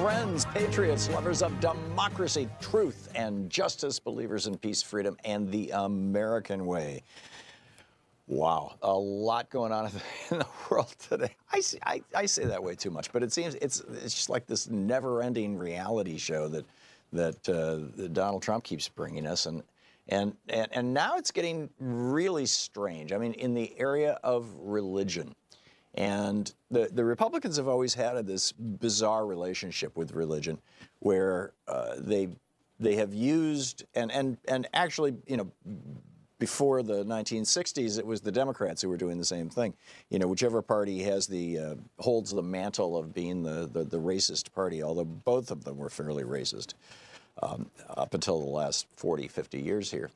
Friends, patriots, lovers of democracy, truth, and justice, believers in peace, freedom, and the American way. Wow, a lot going on in the world today. I, see, I, I say that way too much, but it seems it's it's just like this never-ending reality show that that, uh, that Donald Trump keeps bringing us, and and and and now it's getting really strange. I mean, in the area of religion. And the, the Republicans have always had this bizarre relationship with religion where uh, they, they have used, and, and, and actually, you know, before the 1960s, it was the Democrats who were doing the same thing. You know, whichever party has the uh, holds the mantle of being the, the, the, racist party, although both of them were fairly racist um, up until the last 40, 50 years here.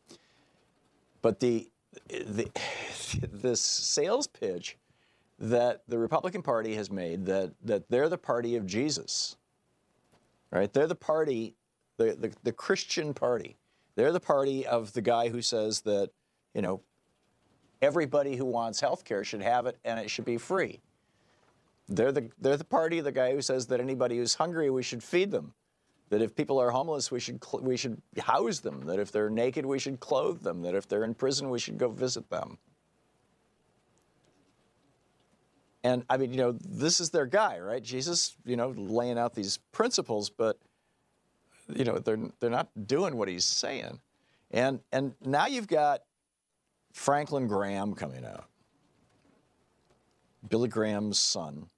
But the, the this sales pitch that the Republican Party has made that, that they're the party of Jesus. Right? They're the party, the, the, the Christian party. They're the party of the guy who says that, you know, everybody who wants health care should have it and it should be free. They're the, they're the party of the guy who says that anybody who's hungry, we should feed them. That if people are homeless, we should, we should house them. That if they're naked, we should clothe them. That if they're in prison, we should go visit them. And I mean, you know, this is their guy, right? Jesus, you know, laying out these principles, but you know, they're they're not doing what he's saying. And and now you've got Franklin Graham coming out. Billy Graham's son.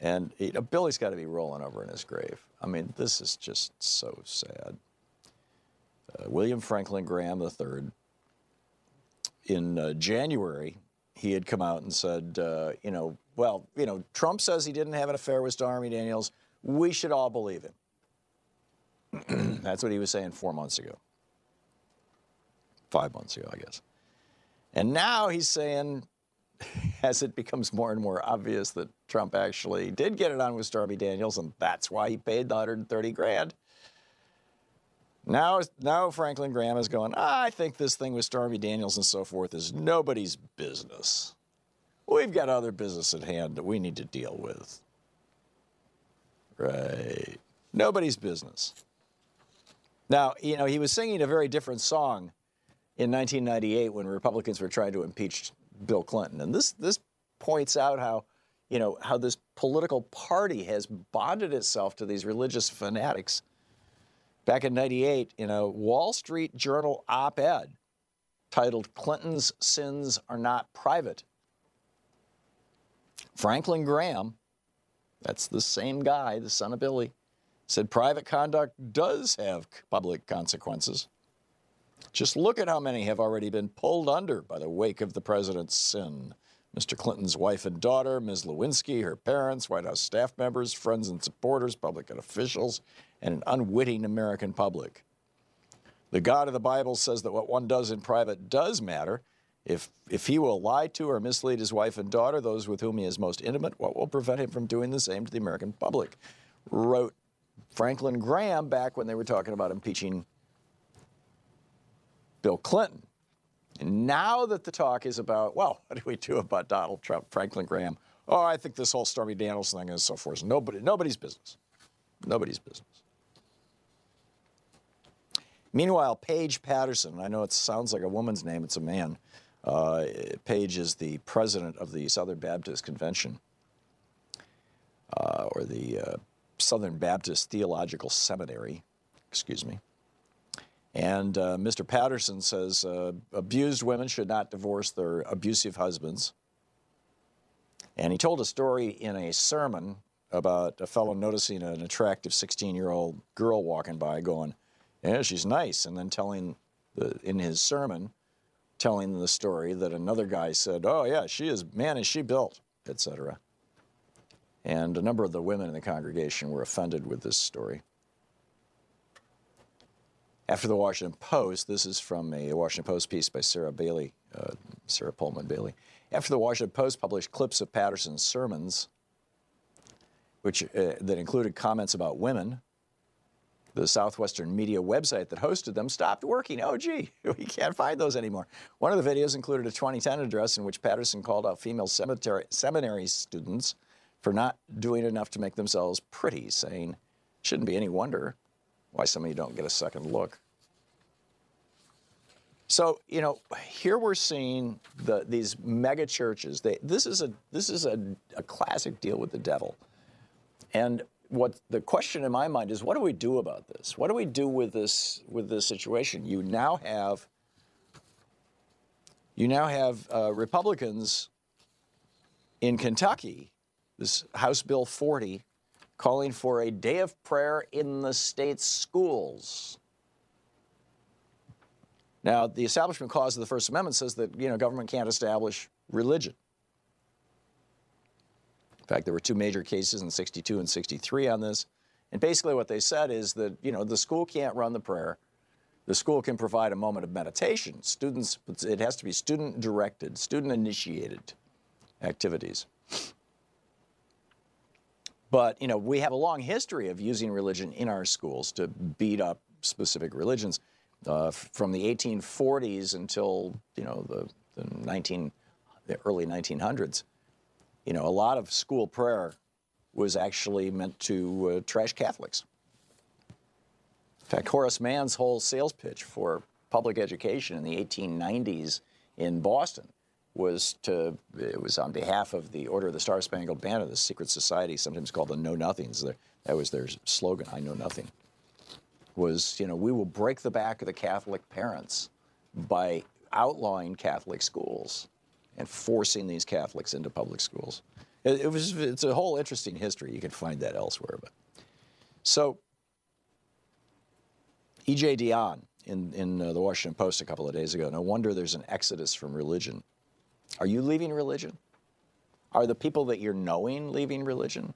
And know, Billy's got to be rolling over in his grave. I mean, this is just so sad. Uh, William Franklin Graham III, in uh, January he had come out and said, uh, you know, well, you know, Trump says he didn't have an affair with Stormy Daniels. We should all believe him. That's what he was saying four months ago. Five months ago, I guess. And now he's saying, as it becomes more and more obvious that Trump actually did get it on with Stormy Daniels, and that's why he paid the 130 grand. Now, now Franklin Graham is going, ah, I think this thing with Stormy Daniels and so forth is nobody's business. We've got other business at hand that we need to deal with. Right. Nobody's business. Now, you know, he was singing a very different song in 1998 when Republicans were trying to impeach Bill Clinton. And this, this points out how, you know, how this political party has bonded itself to these religious fanatics back in 98 in a Wall Street Journal op ed titled Clinton's Sins Are Not Private. Franklin Graham, that's the same guy, the son of Billy, said private conduct does have public consequences. Just look at how many have already been pulled under by the wake of the president's sin. Mr. Clinton's wife and daughter, Ms. Lewinsky, her parents, White House staff members, friends and supporters, public officials, and an unwitting American public. The God of the Bible says that what one does in private does matter. If, if he will lie to or mislead his wife and daughter, those with whom he is most intimate, what will prevent him from doing the same to the American public? Wrote Franklin Graham back when they were talking about impeaching Bill Clinton. And now that the talk is about, well, what do we do about Donald Trump, Franklin Graham? Oh, I think this whole Stormy Daniels thing and so forth. Nobody, nobody's business. Nobody's business. Meanwhile, Paige Patterson, I know it sounds like a woman's name, it's a man. Uh, Paige is the president of the Southern Baptist Convention, uh, or the uh, Southern Baptist Theological Seminary, excuse me. And uh, Mr. Patterson says uh, abused women should not divorce their abusive husbands. And he told a story in a sermon about a fellow noticing an attractive 16 year old girl walking by, going, Yeah, she's nice. And then telling the, in his sermon, telling the story that another guy said, Oh, yeah, she is, man, is she built, etc. And a number of the women in the congregation were offended with this story. After the Washington Post, this is from a Washington Post piece by Sarah Bailey, uh, Sarah Pulliam Bailey. After the Washington Post published clips of Patterson's sermons, which uh, that included comments about women, the Southwestern media website that hosted them stopped working. Oh, gee, we can't find those anymore. One of the videos included a 2010 address in which Patterson called out female seminary, seminary students for not doing enough to make themselves pretty, saying, shouldn't be any wonder why some of you don't get a second look. So you know, here we're seeing the, these mega churches. They, this is a this is a, a classic deal with the devil. And what the question in my mind is, what do we do about this? What do we do with this with this situation? You now have you now have uh, Republicans in Kentucky, this House Bill 40, calling for a day of prayer in the state's schools. Now, the Establishment Clause of the First Amendment says that you know government can't establish religion. In fact, there were two major cases in 62 and 63 on this. And basically what they said is that, you know, the school can't run the prayer. The school can provide a moment of meditation. Students, it has to be student directed, student initiated activities. But, you know, we have a long history of using religion in our schools to beat up specific religions. Uh, from the 1840s until, you know, the, the 19, the early 1900s, you know, a lot of school prayer was actually meant to uh, trash Catholics. In fact, Horace Mann's whole sales pitch for public education in the 1890s in Boston was to it was on behalf of the Order of the Star Spangled Banner, the secret society, sometimes called the Know Nothings. That was their slogan. I know nothing. Was you know we will break the back of the Catholic parents by outlawing Catholic schools and forcing these Catholics into public schools. It, it was it's a whole interesting history. You can find that elsewhere, but so E.J. Dionne in, in uh, the Washington Post a couple of days ago. No wonder there's an exodus from religion. Are you leaving religion? Are the people that you're knowing leaving religion?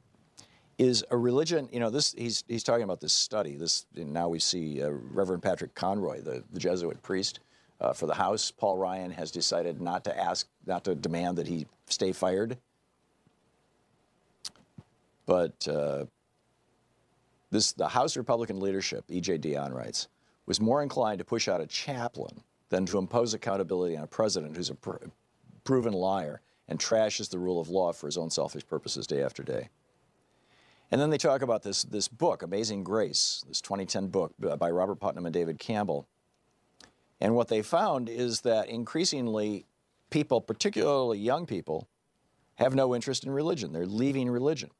Is a religion, you know, this he's, he's talking about this study. This and now we see uh, Reverend Patrick Conroy, the, the Jesuit priest uh, for the House. Paul Ryan has decided not to ask, not to demand that he stay fired. But uh, this, the House Republican leadership, E.J. Dionne writes, was more inclined to push out a chaplain than to impose accountability on a president who's a pr- proven liar and trashes the rule of law for his own selfish purposes day after day. And then they talk about this, this book, Amazing Grace, this 2010 book by Robert Putnam and David Campbell. And what they found is that increasingly people, particularly young people, have no interest in religion. They're leaving religion.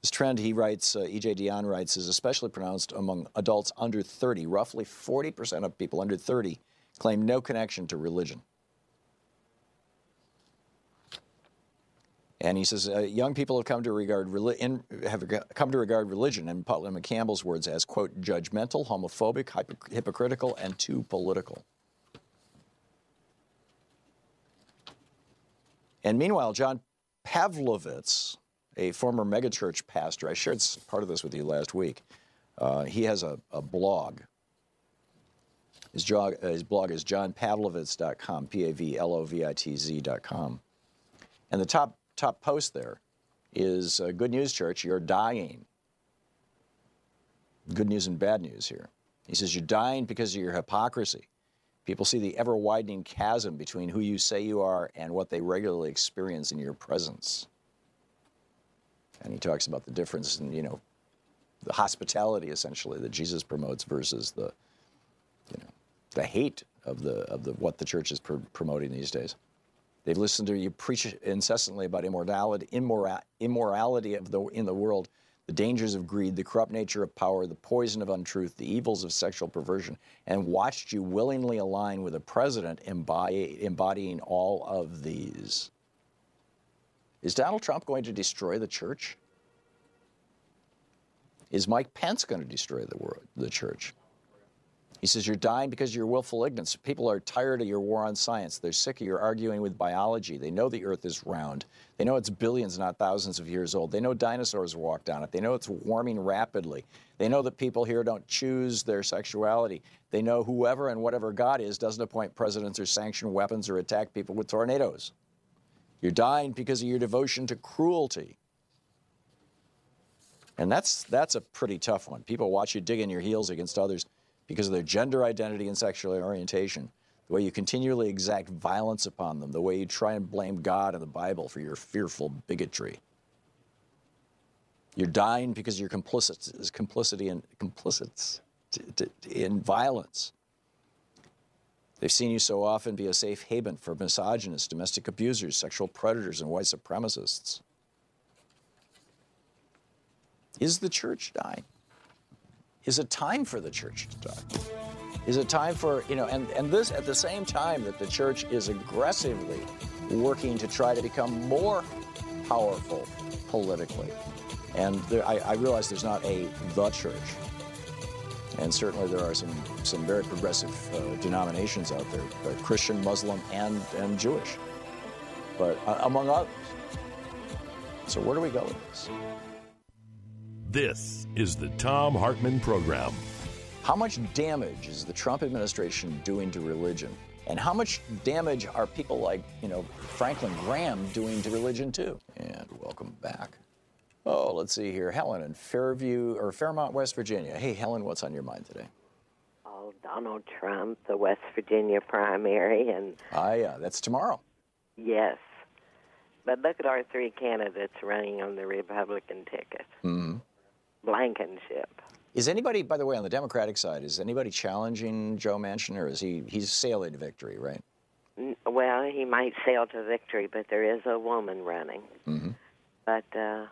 This trend, he writes, uh, E.J. Dionne writes, is especially pronounced among adults under 30. Roughly 40% of people under 30 claim no connection to religion. And he says, uh, young people have come to regard in, have come to regard religion, in Putnam and Campbell's words, as quote judgmental, homophobic, hypocritical, and too political. And meanwhile, John Pavlovitz, a former megachurch pastor, I shared part of this with you last week. Uh, he has a, a blog. His, jog, uh, his blog is johnpavlovitz.com, P A V L O V I T Z.com. And the top top post there is uh, Good News Church, you're dying. Good news and bad news here. He says, You're dying because of your hypocrisy. People see the ever widening chasm between who you say you are and what they regularly experience in your presence. And he talks about the difference in, you know, the hospitality essentially that Jesus promotes versus the, you know, the hate of the of the what the church is pr- promoting these days. They've listened to you preach incessantly about immorality, immora- immorality of the in the world, the dangers of greed, the corrupt nature of power, the poison of untruth, the evils of sexual perversion, and watched you willingly align with a president embody, embodying all of these. Is Donald Trump going to destroy the church? Is Mike Pence going to destroy the world, the church? He says, You're dying because of your willful ignorance. People are tired of your war on science. They're sick of your arguing with biology. They know the earth is round. They know it's billions, not thousands of years old. They know dinosaurs walked on it. They know it's warming rapidly. They know that people here don't choose their sexuality. They know whoever and whatever God is doesn't appoint presidents or sanction weapons or attack people with tornadoes. You're dying because of your devotion to cruelty. And that's that's a pretty tough one. People watch you dig in your heels against others because of their gender identity and sexual orientation. The way you continually exact violence upon them, the way you try and blame God and the Bible for your fearful bigotry. You're dying because you're complicit, complicity in complicits in violence. They've seen you so often be a safe haven for misogynists, domestic abusers, sexual predators, and white supremacists. Is the church dying? Is it time for the church to die? Is it time for, you know, and, and this at the same time that the church is aggressively working to try to become more powerful politically. And there, I, I realize there's not a the church. And certainly there are some, some very progressive uh, denominations out there, uh, Christian, Muslim, and, and Jewish, but uh, among others. So where do we go with this? This is the Thom Hartmann Program. How much damage is the Trump administration doing to religion? And how much damage are people like, you know, Franklin Graham doing to religion too? And welcome back. Oh, let's see here. Helen in Fairview or Fairmont, West Virginia. Hey, Helen, what's on your mind today? Oh, Donald Trump, the West Virginia primary, and Ah, yeah, that's tomorrow. yes. But look at our three candidates running on the Republican ticket. hmm Blankenship. Is anybody, by the way, on the Democratic side, is anybody challenging Joe Manchin, or is he he's sailing to victory, right? Well, he might sail to victory, but there is a woman running. Mm-hmm. But uh,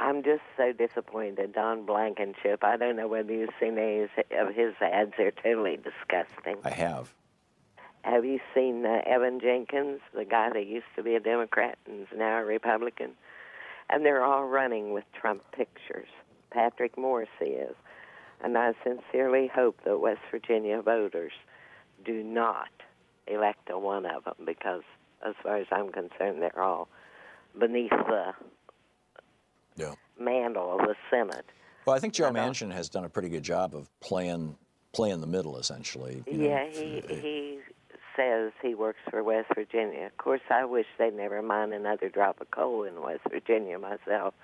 I'm just so disappointed Don Blankenship. I don't know whether you've seen any of his ads; they're totally disgusting. I have. Have you seen uh, Evan Jenkins, the guy that used to be a Democrat and is now a Republican? And they're all running with Trump pictures. Patrick Morrisey is. And I sincerely hope that West Virginia voters do not elect a one of them because, as far as I'm concerned, they're all beneath the Yeah. mantle of the Senate. Well, I think Joe. Manchin has done a pretty good job of playing playing the middle, essentially. you know. Yeah, he he says he works for West Virginia. Of course, I wish they'd never mine another drop of coal in West Virginia myself.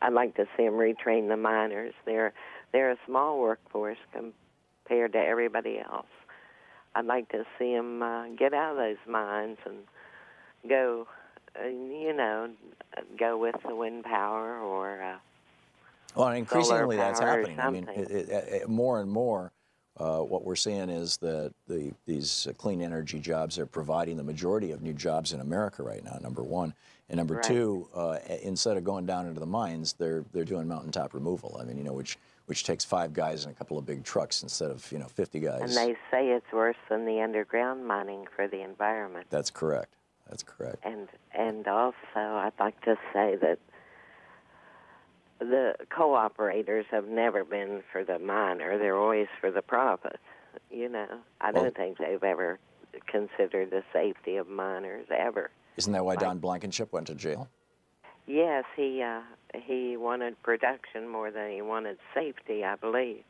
I'd like to see them retrain the miners. They're they're a small workforce compared to everybody else. I'd like to see them uh, get out of those mines and go, uh, you know, go with the wind power or. Uh, Well, increasingly that's happening. I mean, it, it, it, more and more, uh, what we're seeing is that the, these uh, clean energy jobs are providing the majority of new jobs in America right now. Number one, and number Right. two, uh, instead of going down into the mines, they're they're doing mountaintop removal. I mean, you know, which which takes five guys and a couple of big trucks instead of you know 50 guys. and they say it's worse than the underground mining for the environment. That's correct. That's correct. And and also, I'd like to say that the co-operators have never been for the miner; they're always for the profit. You know, I don't think they've ever considered the safety of miners ever. Isn't that why Don Blankenship went to jail? Yes, he uh, he wanted production more than he wanted safety, I believe,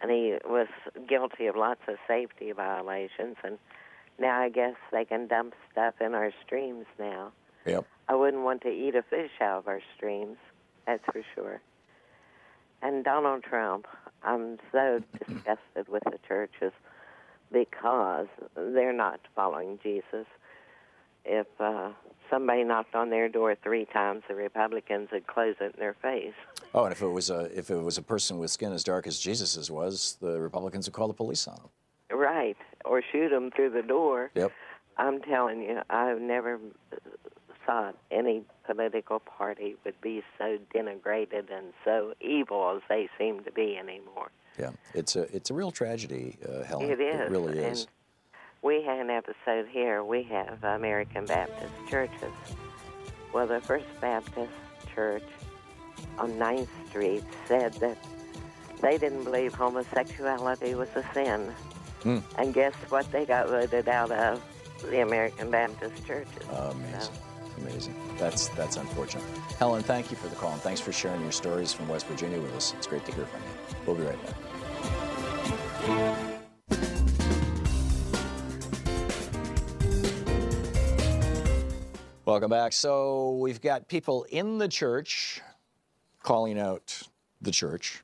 and he was guilty of lots of safety violations. And now I guess they can dump stuff in our streams now. Yep. I wouldn't want to eat a fish out of our streams, that's for sure. And Donald Trump, I'm so disgusted with the churches because they're not following Jesus. If uh, somebody knocked on their door three times, the Republicans would close it in their face. Oh, and if it was a if it was a person with skin as dark as Jesus's was, the Republicans would call the police on them. Right, or shoot them through the door. Yep. I'm telling you, I've never thought any political party would be so denigrated and so evil as they seem to be anymore. Yeah, it's a it's a real tragedy, uh, Helen. It is. It really is. And we had an episode here. We have American Baptist churches. Well, the First Baptist Church on 9th Street said that they didn't believe homosexuality was a sin. Hmm. And guess what they got voted out of? The American Baptist churches. Amazing. So, Amazing. That's that's unfortunate. Helen, thank you for the call and thanks for sharing your stories from West Virginia with us. It's great to hear from you. We'll be right back. Welcome back. So we've got people in the church calling out the church.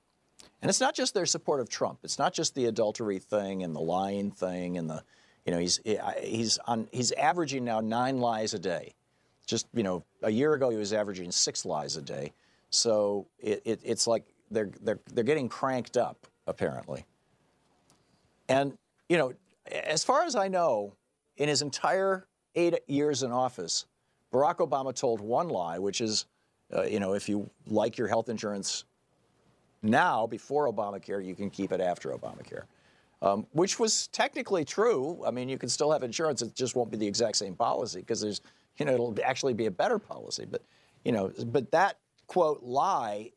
And it's not just their support of Trump. It's not just the adultery thing and the lying thing and the, you know, he's he's on he's averaging now nine lies a day. Just you know, a year ago he was averaging six lies a day. So it, it, it's like they're they're they're getting cranked up apparently. And you know, as far as I know, in his entire eight years in office, Barack Obama told one lie, which is, uh, you know, if you like your health insurance now before Obamacare, you can keep it after Obamacare, um, which was technically true. I mean, you can still have insurance; it just won't be the exact same policy because there's, you know, it'll actually be a better policy. But, you know, but that quote lie,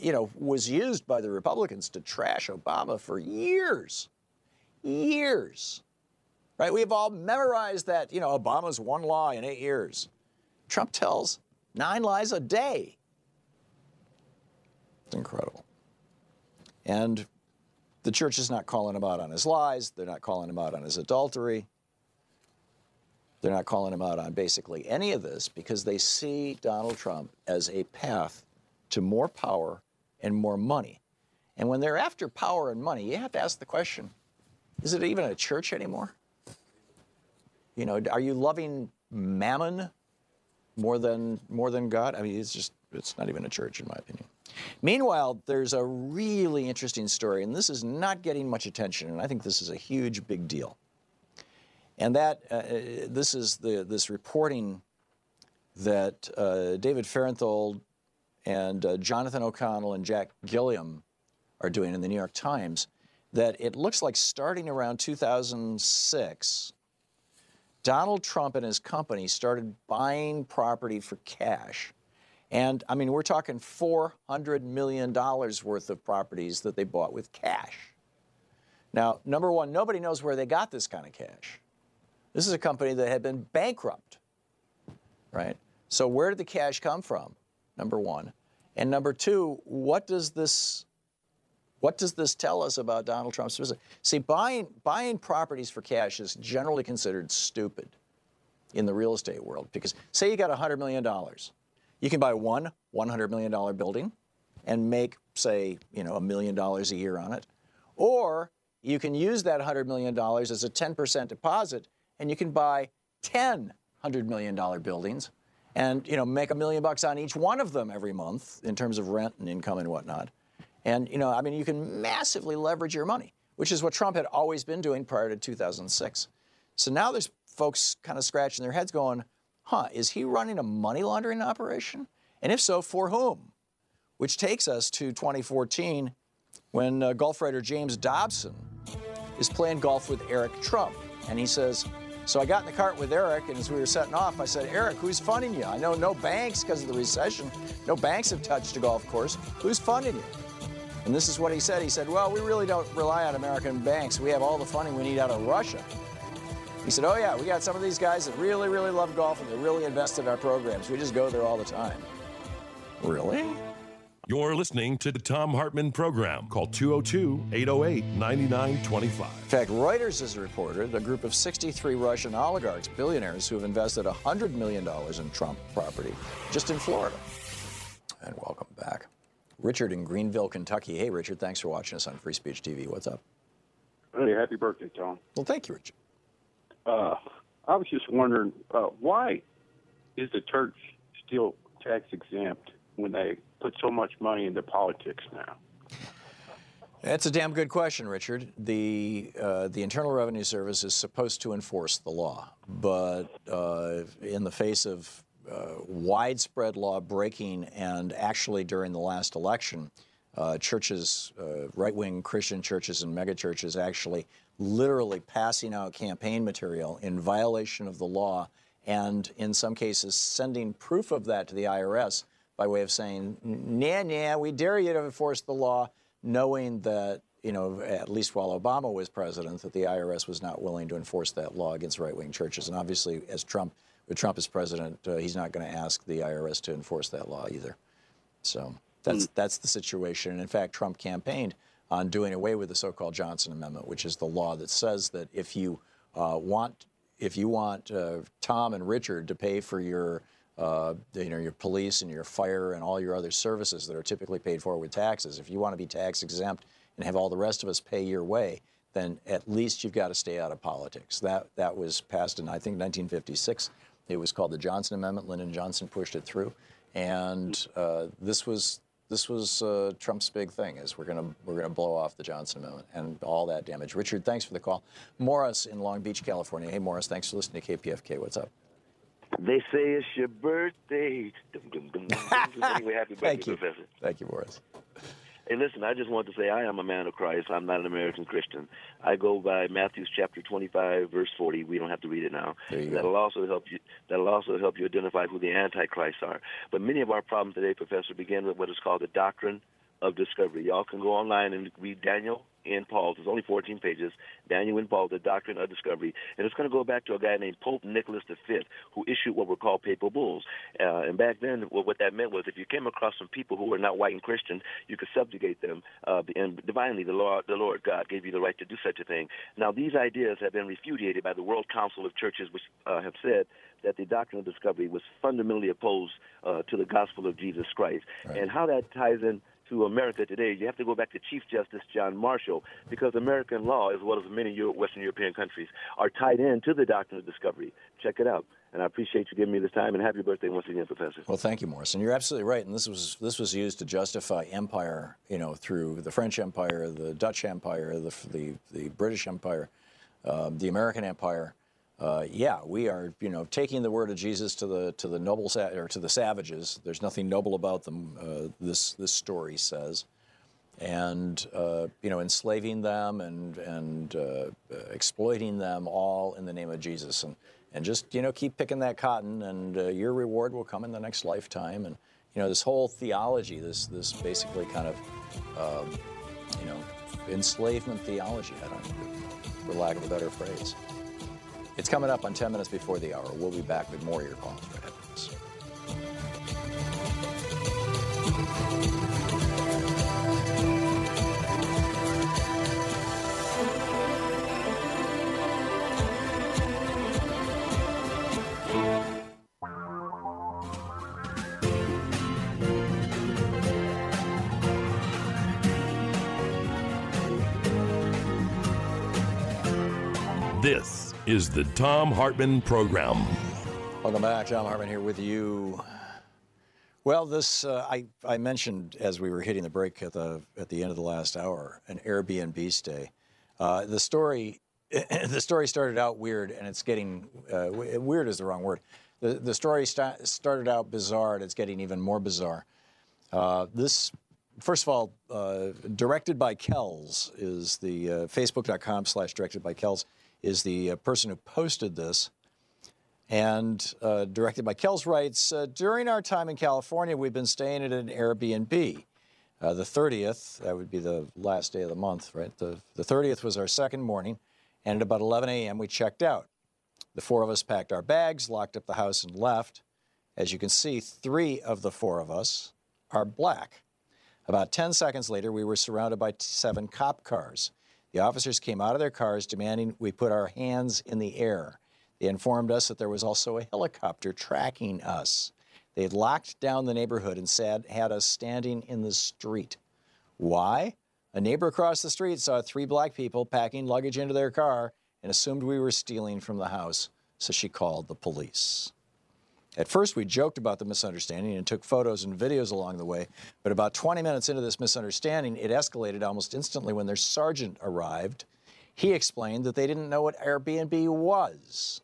you know, was used by the Republicans to trash Obama for years, years. Right? We've all memorized that, you know, Obama's one lie in eight years. Trump tells nine lies a day. It's incredible. And the church is not calling him out on his lies. They're not calling him out on his adultery. They're not calling him out on basically any of this because they see Donald Trump as a path to more power and more money. And when they're after power and money, you have to ask the question is it even a church anymore? You know, are you loving mammon more than more than God? I mean, it's just it's not even a church in my opinion. Meanwhile, there's a really interesting story, and this is not getting much attention, and I think this is a huge big deal. And that uh, this is the this reporting that uh, David Fahrenthold and uh, Jonathan O'Connell and Jack Gillum are doing in the New York Times. That it looks like starting around 2006, Donald Trump and his company started buying property for cash. And I mean, we're talking $400 million worth of properties that they bought with cash. Now, number one, nobody knows where they got this kind of cash. This is a company that had been bankrupt, right? So, where did the cash come from? Number one. And number two, what does this what does this tell us about Donald Trump's business? See, buying, buying properties for cash is generally considered stupid in the real estate world because, say, you got $100 million. You can buy one $100 million building and make, say, you know, a million dollars a year on it. Or you can use that $100 million as a 10% deposit and you can buy 10 $100 million buildings and, you know, make a million bucks on each one of them every month in terms of rent and income and whatnot. And, you know, I mean, you can massively leverage your money, which is what Trump had always been doing prior to 2006. So now there's folks kind of scratching their heads going, huh, is he running a money laundering operation? And if so, for whom? Which takes us to 2014 when uh, golf writer James Dodson is playing golf with Eric Trump. And he says, so I got in the cart with Eric, and as we were setting off, I said, Eric, who's funding you? I know no banks because of the recession. No banks have touched a golf course. Who's funding you? And this is what he said. He said, Well, we really don't rely on American banks. We have all the funding we need out of Russia. He said, Oh, yeah, we got some of these guys that really, really love golf and they really invest in our programs. We just go there all the time. Really? You're listening to the Thom Hartmann program. Call 202 808 9925. In fact, Reuters has reported a group of 63 Russian oligarchs, billionaires, who have invested $100 million in Trump property just in Florida. And welcome back. Richard in Greenville, Kentucky. Hey, Richard, thanks for watching us on Free Speech TV. What's up? Hey, happy birthday, Thom. Well, thank you, Richard. Uh, I was just wondering uh, why is the church still tax exempt when they put so much money into politics now? That's a damn good question, Richard. The uh, the Internal Revenue Service is supposed to enforce the law, but uh, in the face of uh, widespread law breaking and actually during the last election, uh, churches, uh, right wing Christian churches and megachurches, actually literally passing out campaign material in violation of the law, and in some cases sending proof of that to the IRS by way of saying, "Nah, nah, we dare you to enforce the law." knowing that, you know, at least while Obama was president, that the IRS was not willing to enforce that law against right-wing churches. And obviously, as Trump, with Trump as president, uh, he's not going to ask the IRS to enforce that law either. So that's that's the situation. And in fact, Trump campaigned on doing away with the so-called Johnson Amendment, which is the law that says that if you uh, want if you want uh, Thom and Richard to pay for your uh, you know, your police and your fire and all your other services that are typically paid for with taxes. If you want to be tax exempt and have all the rest of us pay your way, then at least you've got to stay out of politics. That that was passed in I think 1956. It was called the Johnson Amendment. Lyndon Johnson pushed it through, and uh, this was this was uh, Trump's big thing is we're gonna we're gonna blow off the Johnson Amendment and all that damage. Richard, thanks for the call. Morris in Long Beach, California. Hey Morris, thanks for listening to KPFK. What's up? They say it's your birthday. Dum, dum, dum, anyway, happy birthday, Thank you. Professor. Thank you, Morris. Hey, listen, I just want to say I am a man of Christ. I'm not an American Christian. I go by Matthew's chapter 25, verse 40. We don't have to read it now. There you go. that'll also help you. That'll also help you identify who the antichrists are. But many of our problems today, Professor, begin with what is called the doctrine of discovery. Y'all can go online and read Daniel and Paul. There's only 14 pages. Daniel and Paul, the doctrine of discovery, and it's going to go back to a guy named Pope Nicholas V, who issued what were called papal bulls. Uh, and back then, what, what that meant was if you came across some people who were not white and Christian, you could subjugate them. Uh, and divinely, the Lord, the Lord God gave you the right to do such a thing. Now, these ideas have been refuted by the World Council of Churches, which uh, have said that the doctrine of discovery was fundamentally opposed uh, to the gospel of Jesus Christ. And how that ties in to America today, you have to go back to Chief Justice John Marshall because American law, as well as many Western European countries, are tied into the doctrine of discovery. Check it out. And I appreciate you giving me this time, and happy birthday once again, Professor. Well, thank you, Morris. And you're absolutely right. And this was this was used to justify empire, you know, through the French Empire, the Dutch Empire, the the, the British Empire, um, the American Empire. Uh, yeah, we are, you know, taking the word of Jesus to the to the noble sa- or to the savages. There's nothing noble about them. Uh, this this story says, and uh, you know, enslaving them and and uh, exploiting them all in the name of Jesus, and and just you know keep picking that cotton, and uh, your reward will come in the next lifetime. And you know, this whole theology, this this basically kind of, um, you know, enslavement theology. I don't, for lack of a better phrase. It's coming up on 10 minutes before the hour. We'll be back with more of your calls right after is the Thom Hartmann Program. Welcome back. Thom Hartmann here with you. Well, this uh, I, I mentioned as we were hitting the break at the at the end of the last hour, an Airbnb stay. Uh, the story the story started out weird, and it's getting uh, weird is the wrong word. The the story sta- started out bizarre, and it's getting even more bizarre. Uh, this, first of all, uh, directed by Kells is the uh, Facebook.com slash directed by Kells is the uh, person who posted this and uh, directed by Kells writes uh, During our time in California, we've been staying at an Airbnb. Uh, the 30th, that would be the last day of the month, right? The, the 30th was our second morning, and at about 11 a.m., we checked out. The four of us packed our bags, locked up the house, and left. As you can see, three of the four of us are black. About 10 seconds later, we were surrounded by seven cop cars. The officers came out of their cars demanding we put our hands in the air. They informed us that there was also a helicopter tracking us. They had locked down the neighborhood and said, had us standing in the street. Why? A neighbor across the street saw three black people packing luggage into their car and assumed we were stealing from the house, so she called the police. At first, we joked about the misunderstanding and took photos and videos along the way, but about 20 minutes into this misunderstanding, it escalated almost instantly when their sergeant arrived. He explained that they didn't know what Airbnb was.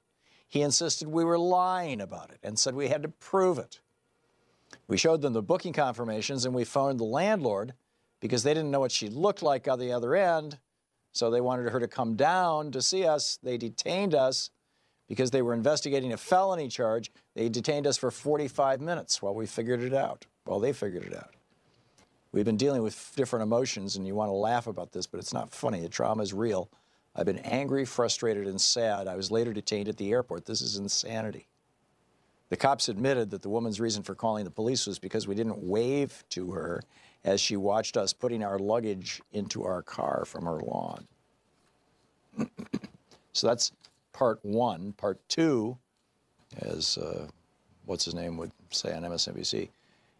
He insisted we were lying about it and said we had to prove it. We showed them the booking confirmations and we phoned the landlord because they didn't know what she looked like on the other end. So they wanted her to come down to see us. They detained us because they were investigating a felony charge. They detained us for 45 minutes while we figured it out. while they figured it out. We've been dealing with different emotions, and you want to laugh about this, but it's not funny. The trauma is real. I've been angry, frustrated, and sad. I was later detained at the airport. This is insanity. The cops admitted that the woman's reason for calling the police was because we didn't wave to her as she watched us putting our luggage into our car from her lawn. so that's part one. Part two, as uh, what's his name would say on MSNBC,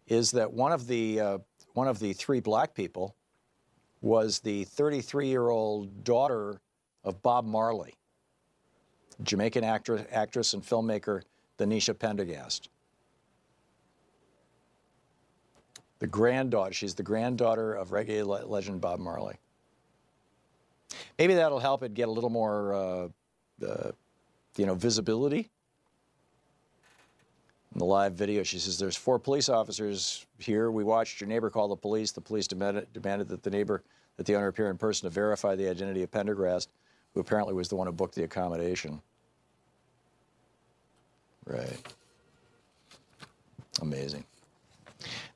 is that one of the uh, one of the three black people was the 33-year-old daughter of Bob Marley, Jamaican actress, actress and filmmaker Donisha Prendergast. The granddaughter, she's the granddaughter of reggae le- legend Bob Marley. Maybe that'll help it get a little more, uh, uh, you know, visibility. In the live video, she says, There's four police officers here. We watched your neighbor call the police. The police demanded, demanded that the neighbor, that the owner appear in person to verify the identity of Prendergast, who apparently was the one who booked the accommodation. Right. Amazing.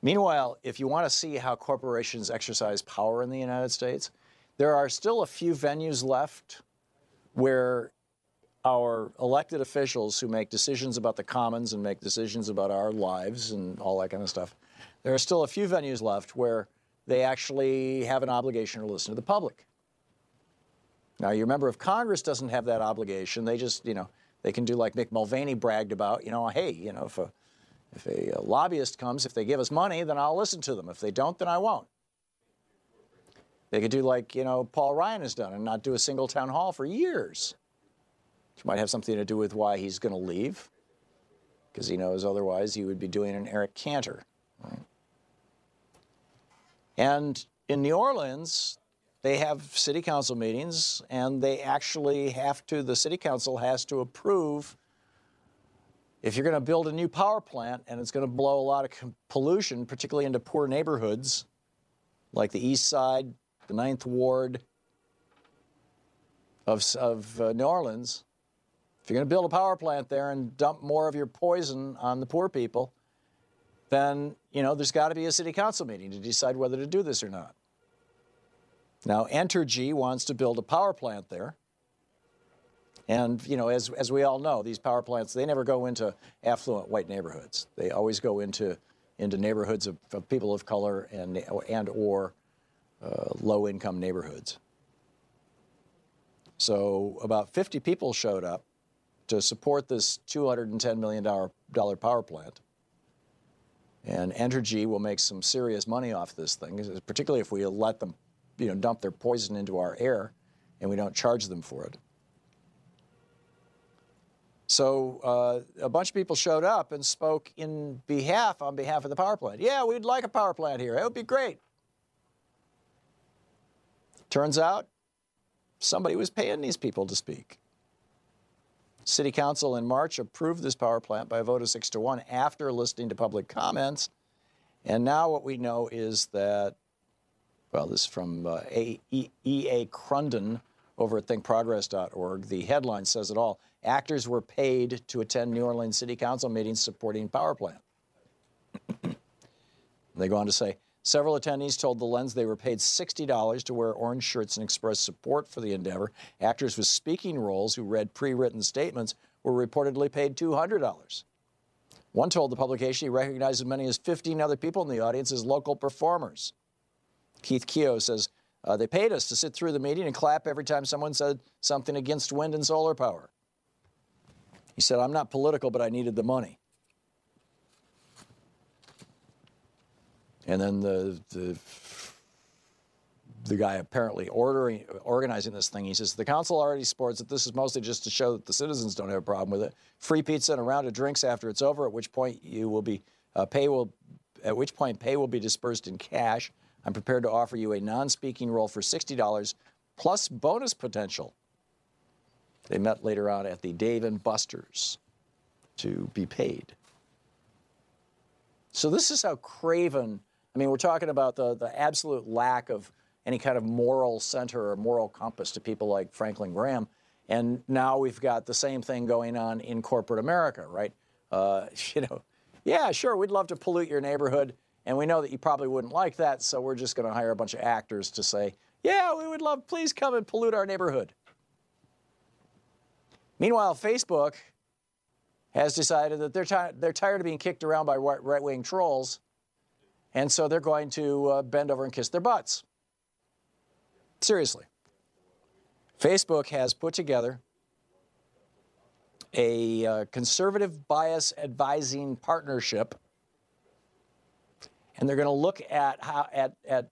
Meanwhile, if you want to see how corporations exercise power in the United States, there are still a few venues left where our elected officials who make decisions about the commons and make decisions about our lives and all that kind of stuff, there are still a few venues left where they actually have an obligation to listen to the public. Now, your member of Congress doesn't have that obligation, they just, you know, they can do like Mick Mulvaney bragged about, you know, hey, you know, if a, if a, a lobbyist comes, if they give us money, then I'll listen to them. If they don't, then I won't. They could do like, you know, Paul Ryan has done and not do a single town hall for years. Which might have something to do with why he's going to leave, because he knows otherwise he would be doing an Eric Cantor. Right? And in New Orleans, they have city council meetings, and they actually have to, the city council has to approve if you're going to build a new power plant and it's going to blow a lot of pollution, particularly into poor neighborhoods like the East Side, the Ninth Ward of, of uh, New Orleans, if you're going to build a power plant there and dump more of your poison on the poor people, then you know there's got to be a city council meeting to decide whether to do this or not. Now, Entergy wants to build a power plant there. And, you know, as, as we all know, these power plants, they never go into affluent white neighborhoods. They always go into, into neighborhoods of, of people of color and, and or uh, low-income neighborhoods. So about 50 people showed up to support this $210 million power plant. And Entergy will make some serious money off this thing, particularly if we let them you know, dump their poison into our air and we don't charge them for it. So uh, a bunch of people showed up and spoke in behalf, on behalf of the power plant. Yeah, we'd like a power plant here. It would be great. Turns out somebody was paying these people to speak. City Council in March approved this power plant by a vote of six to one after listening to public comments. And now what we know is that well, this is from uh, E.A. Crunden over at thinkprogress.org. The headline says it all. Actors were paid to attend New Orleans City Council meetings supporting power plant. they go on to say several attendees told the lens they were paid $60 to wear orange shirts and express support for the endeavor. Actors with speaking roles who read pre written statements were reportedly paid $200. One told the publication he recognized as many as 15 other people in the audience as local performers. Keith Keogh says, uh, they paid us to sit through the meeting and clap every time someone said something against wind and solar power. He said, I'm not political, but I needed the money. And then the, the, the guy apparently ordering, organizing this thing, he says the council already supports it. This is mostly just to show that the citizens don't have a problem with it. Free pizza and a round of drinks after it's over, at which point you will be uh, pay will, at which point pay will be dispersed in cash. I'm prepared to offer you a non-speaking role for sixty dollars plus bonus potential. They met later on at the Dave and Buster's to be paid. So this is how craven. I mean, we're talking about the the absolute lack of any kind of moral center or moral compass to people like Franklin Graham. And now we've got the same thing going on in corporate America, right? Uh, you know, yeah, sure, we'd love to pollute your neighborhood, and we know that you probably wouldn't like that, so we're just going to hire a bunch of actors to say, yeah, we would love, please come and pollute our neighborhood. Meanwhile, Facebook has decided that they're, ti- they're tired of being kicked around by right wing trolls, and so they're going to uh, bend over and kiss their butts. Seriously. Facebook has put together a uh, conservative bias advising partnership, and they're going to look at how at at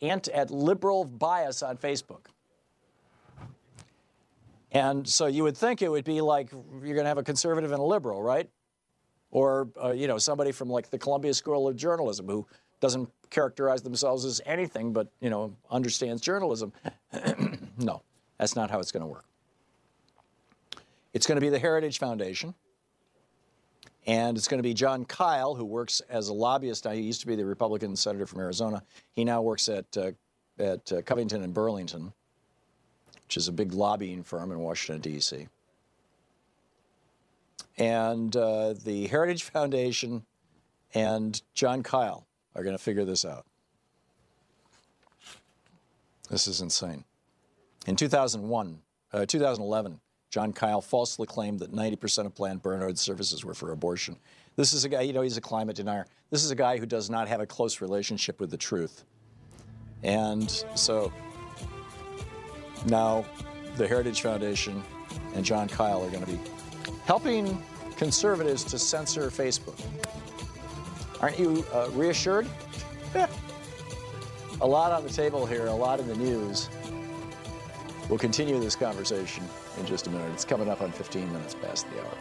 ant, at liberal bias on Facebook. And so you would think it would be like you're going to have a conservative and a liberal, right? Or uh, you know somebody from like the Columbia School of Journalism who doesn't characterize themselves as anything but, you know, understands journalism. no, that's not how it's going to work. It's going to be the Heritage Foundation. And it's going to be Jon Kyl who works as a lobbyist. Now, he used to be the Republican senator from Arizona. He now works at, uh, at uh, Covington and Burlington, which is a big lobbying firm in Washington, D.C. And uh, the Heritage Foundation and Jon Kyl are going to figure this out. This is insane. In 2001, uh, 2011, Jon Kyl falsely claimed that 90% of Planned Parenthood services were for abortion. This is a guy, you know, he's a climate denier. This is a guy who does not have a close relationship with the truth. And so now the Heritage Foundation and Jon Kyl are going to be helping conservatives to censor Facebook. Aren't you uh, reassured? a lot on the table here, a lot in the news. We'll continue this conversation in just a minute. It's coming up on 15 minutes past the hour.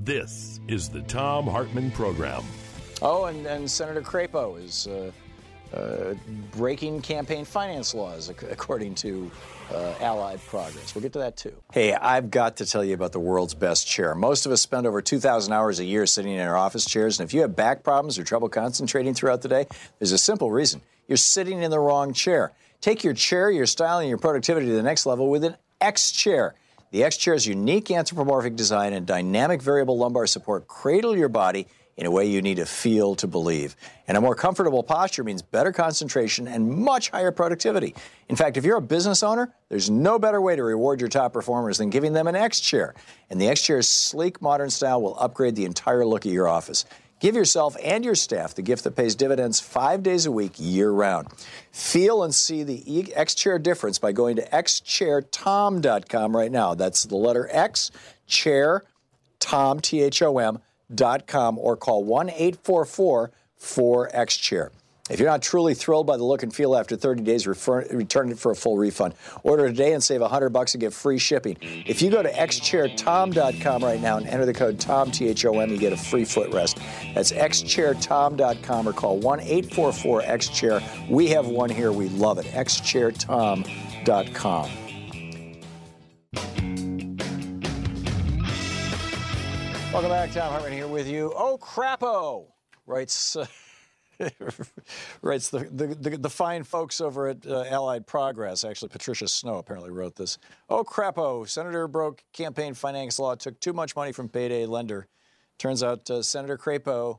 This is the Thom Hartmann Program. Oh, and, and Senator Crapo is uh, uh, breaking campaign finance laws, according to uh, Allied progress. We'll get to that too. Hey, I've got to tell you about the world's best chair. Most of us spend over 2,000 hours a year sitting in our office chairs, and if you have back problems or trouble concentrating throughout the day, there's a simple reason. You're sitting in the wrong chair. Take your chair, your style, and your productivity to the next level with an X chair. The X chair's unique anthropomorphic design and dynamic variable lumbar support cradle your body in a way you need to feel to believe. And a more comfortable posture means better concentration and much higher productivity. In fact, if you're a business owner, there's no better way to reward your top performers than giving them an X chair. And the X chair's sleek, modern style will upgrade the entire look of your office. Give yourself and your staff the gift that pays dividends five days a week, year round. Feel and see the X Chair difference by going to xchairthom.com right now. That's the letter X, chair, Thom, T H O M com or call 1 844 4X Chair. If you're not truly thrilled by the look and feel after 30 days, refer, return it for a full refund. Order today and save 100 bucks and get free shipping. If you go to xchairthom.com right now and enter the code TOM, T-H-O-M, you get a free footrest. That's xchairthom.com or call 1-844-XChair. We have one here. We love it. xchairthom.com. Welcome back. Thom Hartmann here with you. Oh, crapo, writes, uh, writes the, the, the, fine folks over at uh, Allied Progress. Actually, Patricia Snow apparently wrote this. Oh, crapo. Senator broke campaign finance law, took too much money from payday lender. Turns out uh, Senator Crapo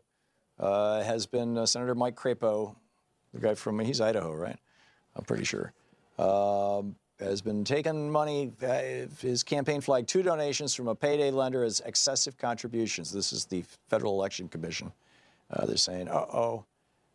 uh, has been uh, Senator Mike Crapo, the guy from, he's Idaho, right? I'm pretty sure. Um, has been taking money, uh, his campaign flagged two donations from a payday lender as excessive contributions. This is the Federal Election Commission. Uh, they're saying, uh oh.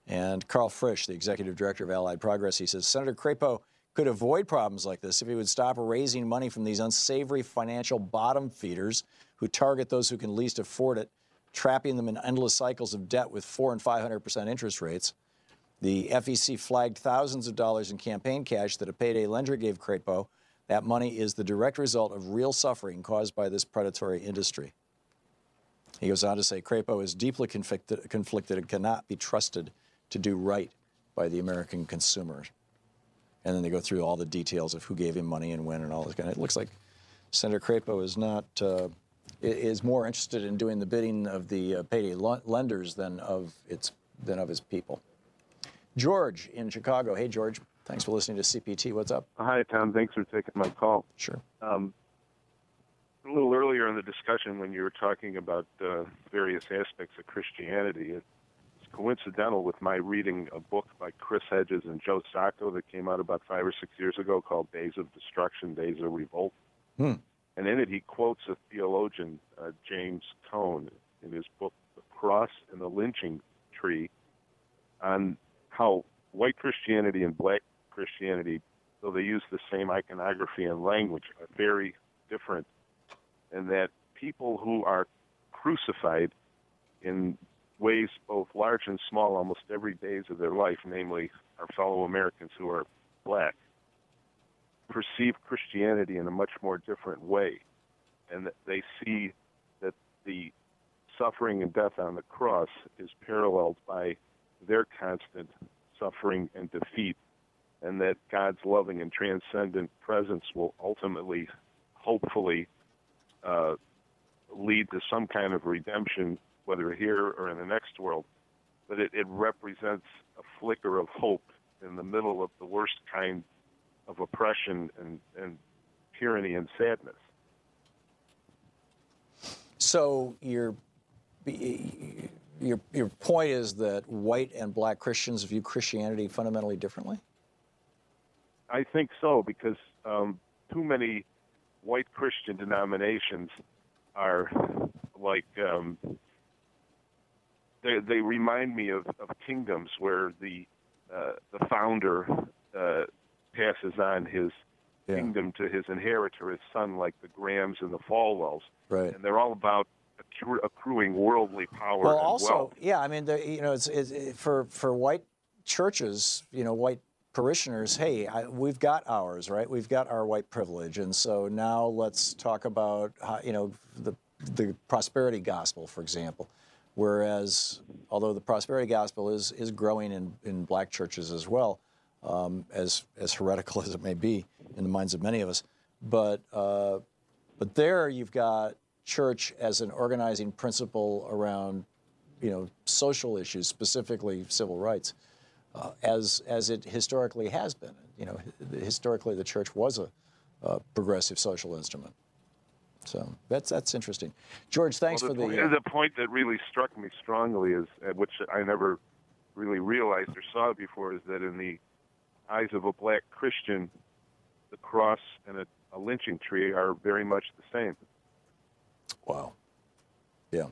And Karl Frisch, the executive director of Allied Progress, he says Senator Crapo could avoid problems like this if he would stop raising money from these unsavory financial bottom feeders who target those who can least afford it trapping them in endless cycles of debt with four and 500% interest rates. The FEC flagged thousands of dollars in campaign cash that a payday lender gave Crapo. That money is the direct result of real suffering caused by this predatory industry. He goes on to say Crapo is deeply conflicted, conflicted and cannot be trusted to do right by the American consumer. And then they go through all the details of who gave him money and when and all this kind of. It looks like Senator Crapo is not uh, is more interested in doing the bidding of the uh, payday lenders than of its than of his people. George in Chicago. Hey, George. Thanks for listening to CPT. What's up? Hi, Thom. Thanks for taking my call. Sure. Um, a little earlier in the discussion, when you were talking about uh, various aspects of Christianity, it's coincidental with my reading a book by Chris Hedges and Joe Sacco that came out about five or six years ago called Days of Destruction, Days of Revolt. Hmm. And in it, he quotes a theologian, uh, James Cone, in his book, The Cross and the Lynching Tree, on how white Christianity and black Christianity, though they use the same iconography and language, are very different. And that people who are crucified in ways both large and small almost every days of their life, namely our fellow Americans who are black, perceive Christianity in a much more different way, and that they see that the suffering and death on the cross is paralleled by their constant suffering and defeat, and that God's loving and transcendent presence will ultimately, hopefully, uh, lead to some kind of redemption, whether here or in the next world. But it, it represents a flicker of hope in the middle of the worst kind of oppression and, and tyranny and sadness. So your your your point is that white and black Christians view Christianity fundamentally differently. I think so because um, too many white Christian denominations are like um, they they remind me of, of kingdoms where the uh, the founder uh, passes on his yeah. kingdom to his inheritor, his son, like the Grahams and the Falwells. Right. And they're all about accruing worldly power. Well, also, wealth. yeah, I mean, you know, it's, it's, it, for for white churches, you know, white parishioners, hey, I, we've got ours, right? We've got our white privilege, and so now let's talk about, how, you know, the the prosperity gospel, for example. Whereas, although the prosperity gospel is is growing in in black churches as well, um, as as heretical as it may be in the minds of many of us. But uh, but there you've got church as an organizing principle around you know social issues, specifically civil rights, uh, as as it historically has been. You know, historically the church was a, a progressive social instrument. So that's that's interesting. George, thanks well, the for the point, the point that really struck me strongly is, which I never really realized or saw before, is that in the eyes of a black Christian, the cross and a, a lynching tree are very much the same. Wow. Yeah.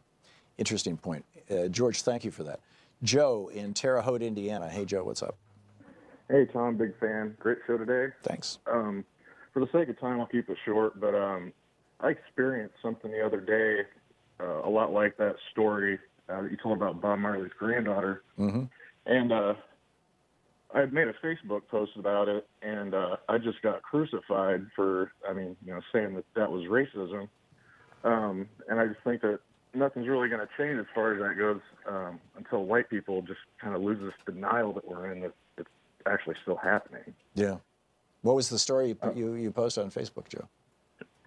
Interesting point. Uh, George, thank you for that. Joe in Terre Haute, Indiana. Hey, Joe, what's up? Hey, Thom, big fan. Great show today. Thanks. Um, for the sake of time, I'll keep it short, but um, I experienced something the other day, uh, a lot like that story uh, that you told about Bob Marley's granddaughter. Mm-hmm. And uh, I made a Facebook post about it, and uh, I just got crucified for, I mean, you know, saying that that was racism. Um, and I just think that nothing's really going to change as far as that goes um, until white people just kind of lose this denial that we're in that it's actually still happening. Yeah. What was the story you, uh, you, you posted on Facebook, Joe?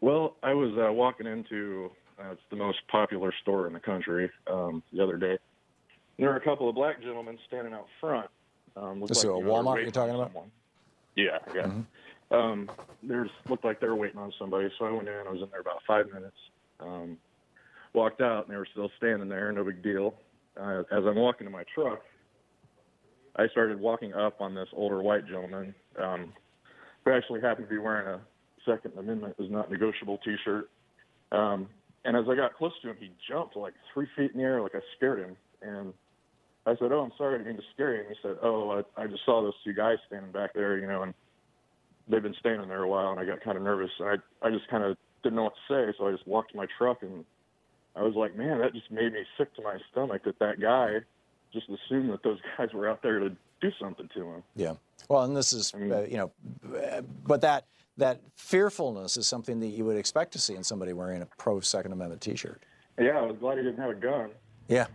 Well, I was uh, walking into uh, it's the most popular store in the country um, the other day. There were a couple of black gentlemen standing out front um, this like, a Walmart you're talking about? Someone. Yeah, yeah. Mm-hmm. Um, there's looked like they were waiting on somebody, so I went in. I was in there about five minutes. Um, walked out, and they were still standing there. No big deal. Uh, as I'm walking to my truck, I started walking up on this older white gentleman um, who actually happened to be wearing a Second Amendment is not negotiable T-shirt. Um, and as I got close to him, he jumped like three feet in the air, like I scared him. And I said, "Oh, I'm sorry, I didn't mean to scare you." And he said, "Oh, I, I just saw those two guys standing back there, you know, and they've been standing there a while, and I got kind of nervous. I I just kind of didn't know what to say, so I just walked to my truck and I was like, man, that just made me sick to my stomach that that guy just assumed that those guys were out there to do something to him. Yeah. Well, and this is, uh, you know, but that that fearfulness is something that you would expect to see in somebody wearing a pro Second Amendment T-shirt. Yeah, I was glad he didn't have a gun. Yeah.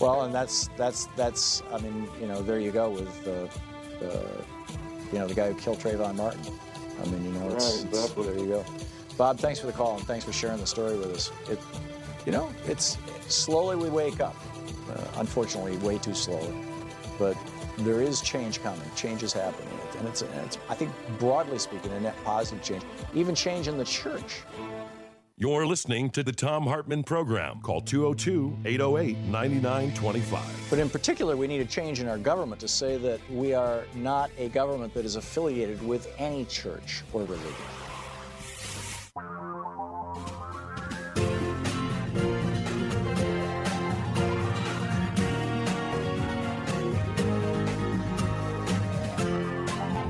Well, and that's that's that's. I mean, you know, there you go with the, the you know, the guy who killed Trayvon Martin. I mean, you know, it's, Right, it's- there you go. Bob, thanks for the call and thanks for sharing the story with us. It, you know, it's slowly we wake up. Uh, unfortunately, way too slowly, but there is change coming. Change is happening, and it's, and it's I think broadly speaking, a net positive change. Even change in the church. You're listening to the Thom Hartmann Program. Call 202 808 9925. But in particular, we need a change in our government to say that we are not a government that is affiliated with any church or religion.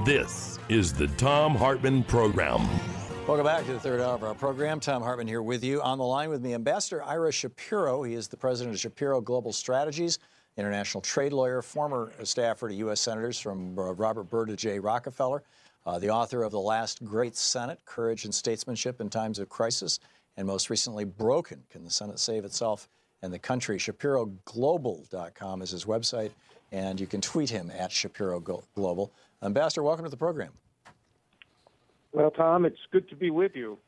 This is the Thom Hartmann Program. Welcome back to the third hour of our program. Thom Hartmann here with you. On the line with me, Ambassador Ira Shapiro. He is the president of Shapiro Global Strategies, international trade lawyer, former staffer to U.S. senators from uh, Robert Byrd to Jay Rockefeller, uh, the author of The Last Great Senate Courage and Statesmanship in Times of Crisis, and most recently, Broken Can the Senate Save Itself and the Country? ShapiroGlobal.com is his website, and you can tweet him at Shapiro Global. Ambassador, welcome to the program. Well, Thom, it's good to be with you.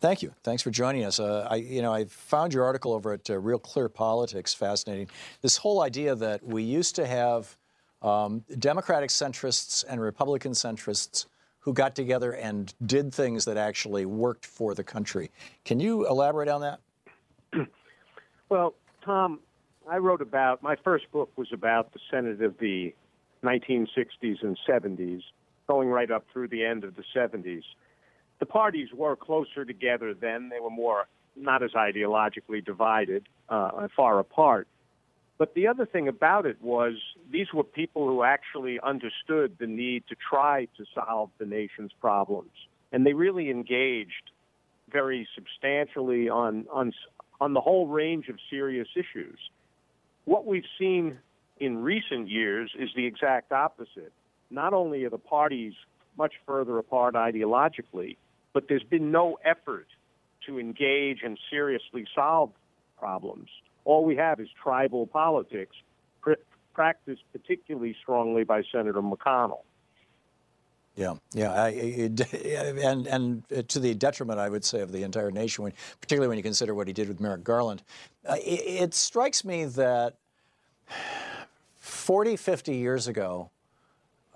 Thank you. Thanks for joining us. Uh, I, you know, I found your article over at uh, Real Clear Politics fascinating. This whole idea that we used to have um, Democratic centrists and Republican centrists who got together and did things that actually worked for the country. Can you elaborate on that? Well, Tom, I wrote about my first book was about the Senate of the 1960s and 70s, going right up through the end of the 70s. The parties were closer together then. They were more not as ideologically divided, uh, far apart. But the other thing about it was these were people who actually understood the need to try to solve the nation's problems, and they really engaged very substantially on on on the whole range of serious issues. What we've seen in recent years is the exact opposite. Not only are the parties much further apart ideologically, but there's been no effort to engage and seriously solve problems. All we have is tribal politics, pr- practiced particularly strongly by Senator McConnell. Yeah, yeah, I, it, and and to the detriment, I would say, of the entire nation, particularly when you consider what he did with Merrick Garland. Uh, it, it strikes me that 40, 50 years ago,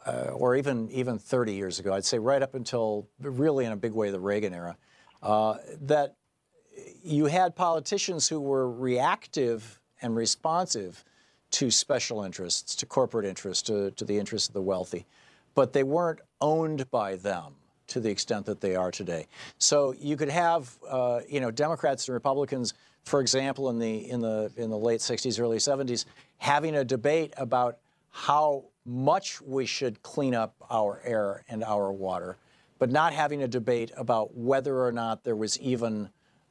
uh, or even even 30 years ago, I'd say right up until really in a big way the Reagan era, uh, that you had politicians who were reactive and responsive to special interests, to corporate interests, to, to the interests of the wealthy, but they weren't owned by them to the extent that they are today. So you could have, uh, you know, Democrats and Republicans, for example, in the in the in the late 60s, early 70s, having a debate about how much we should clean up our air and our water, but not having a debate about whether or not there was even,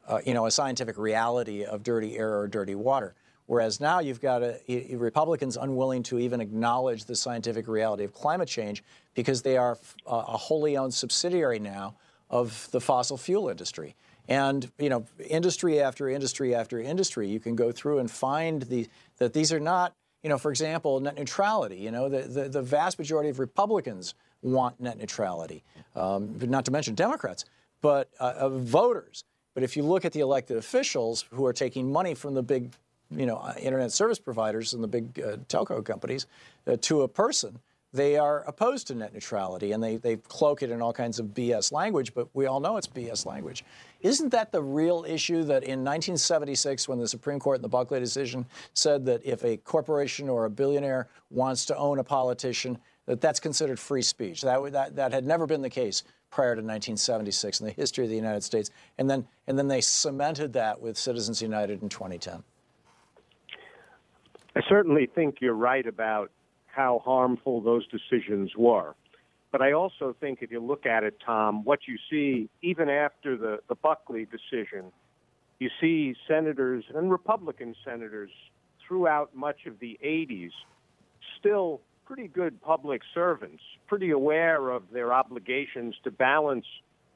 uh, you know, a scientific reality of dirty air or dirty water. Whereas now you've got a, a- Republicans unwilling to even acknowledge the scientific reality of climate change because they are uh, a wholly owned subsidiary now of the fossil fuel industry. And you know, industry after industry after industry, you can go through and find the, that these are not, you know, for example, net neutrality. You know, the, the, the vast majority of Republicans want net neutrality, um, not to mention Democrats, but uh, voters. But if you look at the elected officials who are taking money from the big, you know, uh, internet service providers and the big uh, telco companies uh, to a person, they are opposed to net neutrality and they, they cloak it in all kinds of BS language, but we all know it's BS language. Isn't that the real issue that in 1976, when the Supreme Court in the Buckley decision said that if a corporation or a billionaire wants to own a politician, that that's considered free speech? That, that, that had never been the case prior to 1976 in the history of the United States. And then, and then they cemented that with Citizens United in 2010. I certainly think you're right about how harmful those decisions were. But I also think if you look at it, Thom, what you see even after the, the Buckley decision, you see senators and Republican senators throughout much of the 80s still pretty good public servants, pretty aware of their obligations to balance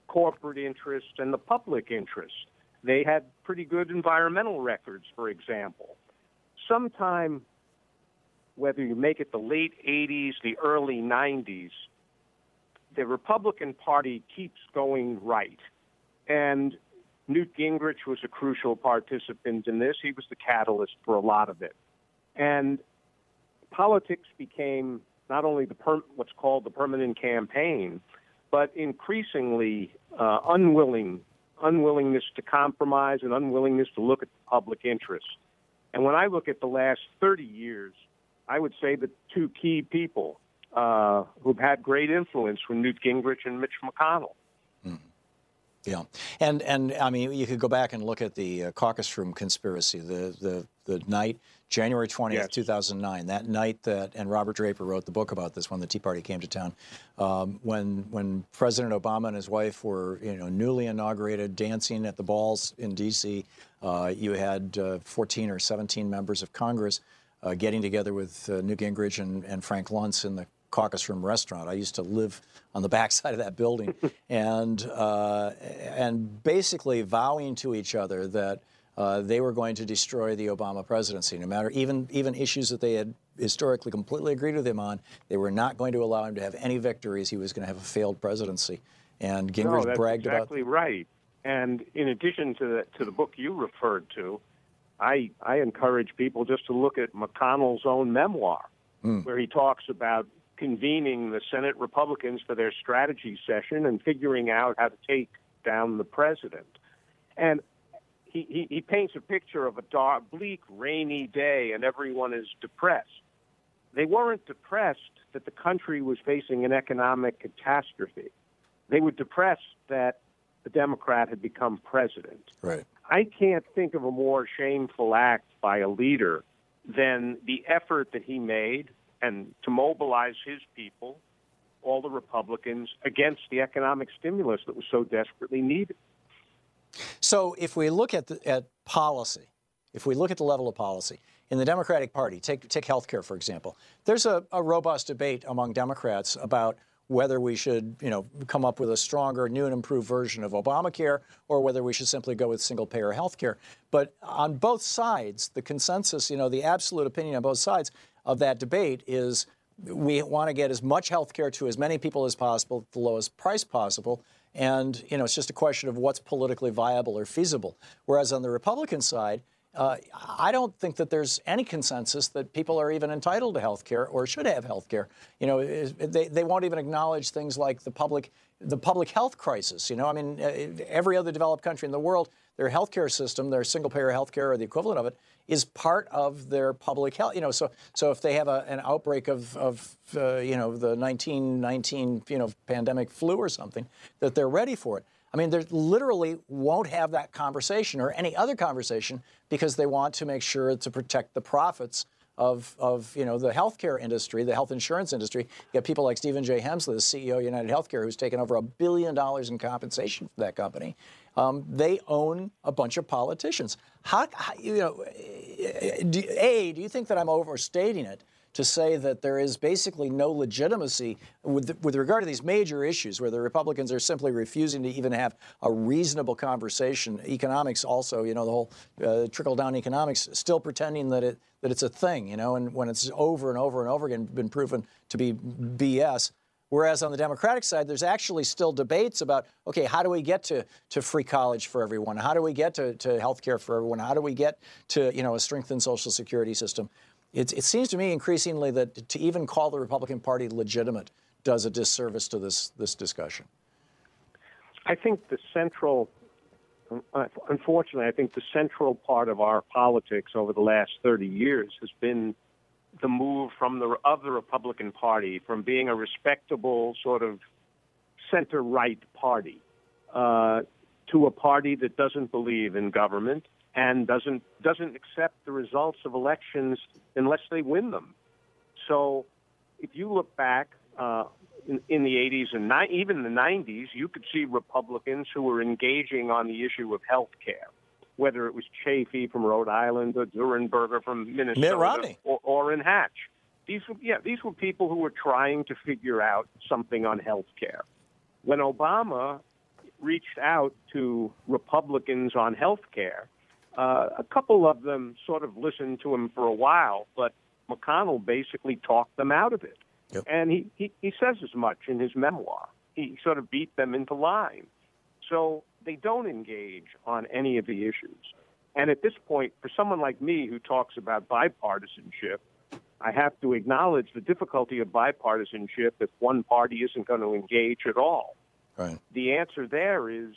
corporate interest and the public interest. They had pretty good environmental records, for example. Sometime, whether you make it the late 80s, the early 90s, the Republican Party keeps going right. And Newt Gingrich was a crucial participant in this. He was the catalyst for a lot of it. And politics became not only the per- what's called the permanent campaign, but increasingly uh, unwilling unwillingness to compromise and unwillingness to look at the public interest. And when I look at the last 30 years, I would say the two key people uh, who've had great influence were Newt Gingrich and Mitch McConnell. Yeah, and and I mean, you could go back and look at the uh, caucus room conspiracy, the the the night January twentieth, Yes. two thousand nine. That night that, and Robert Draper wrote the book about this when the Tea Party came to town. Um, when when President Obama and his wife were you know newly inaugurated, dancing at the balls in D.C. Uh, you had uh, fourteen or seventeen members of Congress uh, getting together with uh, Newt Gingrich and, and Frank Luntz in the caucus room restaurant. I used to live on the backside of that building, and uh, and basically vowing to each other that uh, they were going to destroy the Obama presidency, no matter even even issues that they had historically completely agreed with him on. They were not going to allow him to have any victories. He was going to have a failed presidency, and Gingrich no, that's bragged about. exactly right. And in addition to the, to the book you referred to, I I encourage people just to look at McConnell's own memoir, Hmm. where he talks about convening the Senate Republicans for their strategy session and figuring out how to take down the president. And he, he, he paints a picture of a dark, bleak, rainy day, and everyone is depressed. They weren't depressed that the country was facing an economic catastrophe. They were depressed that the Democrat had become president. Right. I can't think of a more shameful act by a leader than the effort that he made and to mobilize his people, all the Republicans, against the economic stimulus that was so desperately needed. So if we look at the, at policy, if we look at the level of policy in the Democratic Party, take take health care, for example. There's a, a robust debate among Democrats about whether we should, you know, come up with a stronger, new and improved version of Obamacare, or whether we should simply go with single-payer health care. But on both sides, the consensus, you know, the absolute opinion on both sides of that debate is we want to get as much health care to as many people as possible at the lowest price possible. And, you know, it's just a question of what's politically viable or feasible. Whereas on the Republican side, uh, I don't think that there's any consensus that people are even entitled to health care or should have health care. You know, they, they won't even acknowledge things like the public, the public health crisis. You know, I mean, uh, every other developed country in the world, their healthcare system, their single-payer health care or the equivalent of it, is part of their public health. You know, so so if they have a, an outbreak of, of uh, you know the 1919 you know pandemic flu or something, that they're ready for it. I mean, they literally won't have that conversation or any other conversation because they want to make sure to protect the profits of, of you know the healthcare industry, the health insurance industry. You got people like Stephen J. Hemsley, the CEO of United Healthcare, who's taken over a billion dollars in compensation for that company. Um, they own a bunch of politicians. How, how you know? Do, a, do you think that I'm overstating it? to say that there is basically no legitimacy with, with regard to these major issues where the Republicans are simply refusing to even have a reasonable conversation. Economics also, you know, the whole uh, trickle down economics, still pretending that it that it's a thing, you know, and when it's over and over and over again been proven to be BS. Whereas on the Democratic side, there's actually still debates about, okay, how do we get to, to free college for everyone? How do we get to, to health care for everyone? How do we get to, you know, a strengthened social security system? It, it seems to me increasingly that to even call the Republican Party legitimate does a disservice to this, this discussion. I think the central, uh, unfortunately, I think the central part of our politics over the last 30 years has been the move from the of the Republican Party from being a respectable sort of center right party uh, to a party that doesn't believe in government and doesn't doesn't accept the results of elections unless they win them. So, if you look back uh, in, in the 80s and ni- even the 90s, you could see Republicans who were engaging on the issue of health care. Whether it was Chafee from Rhode Island or Durenberger from Minnesota, Mitt Romney. or Orrin Hatch. These were, yeah, these were people who were trying to figure out something on health care. When Obama reached out to Republicans on health care, uh, a couple of them sort of listened to him for a while, but McConnell basically talked them out of it. And he, he, he says as much in his memoir. He sort of beat them into line. So they don't engage on any of the issues. And at this point, for someone like me who talks about bipartisanship, I have to acknowledge the difficulty of bipartisanship if one party isn't going to engage at all. Right. The answer there is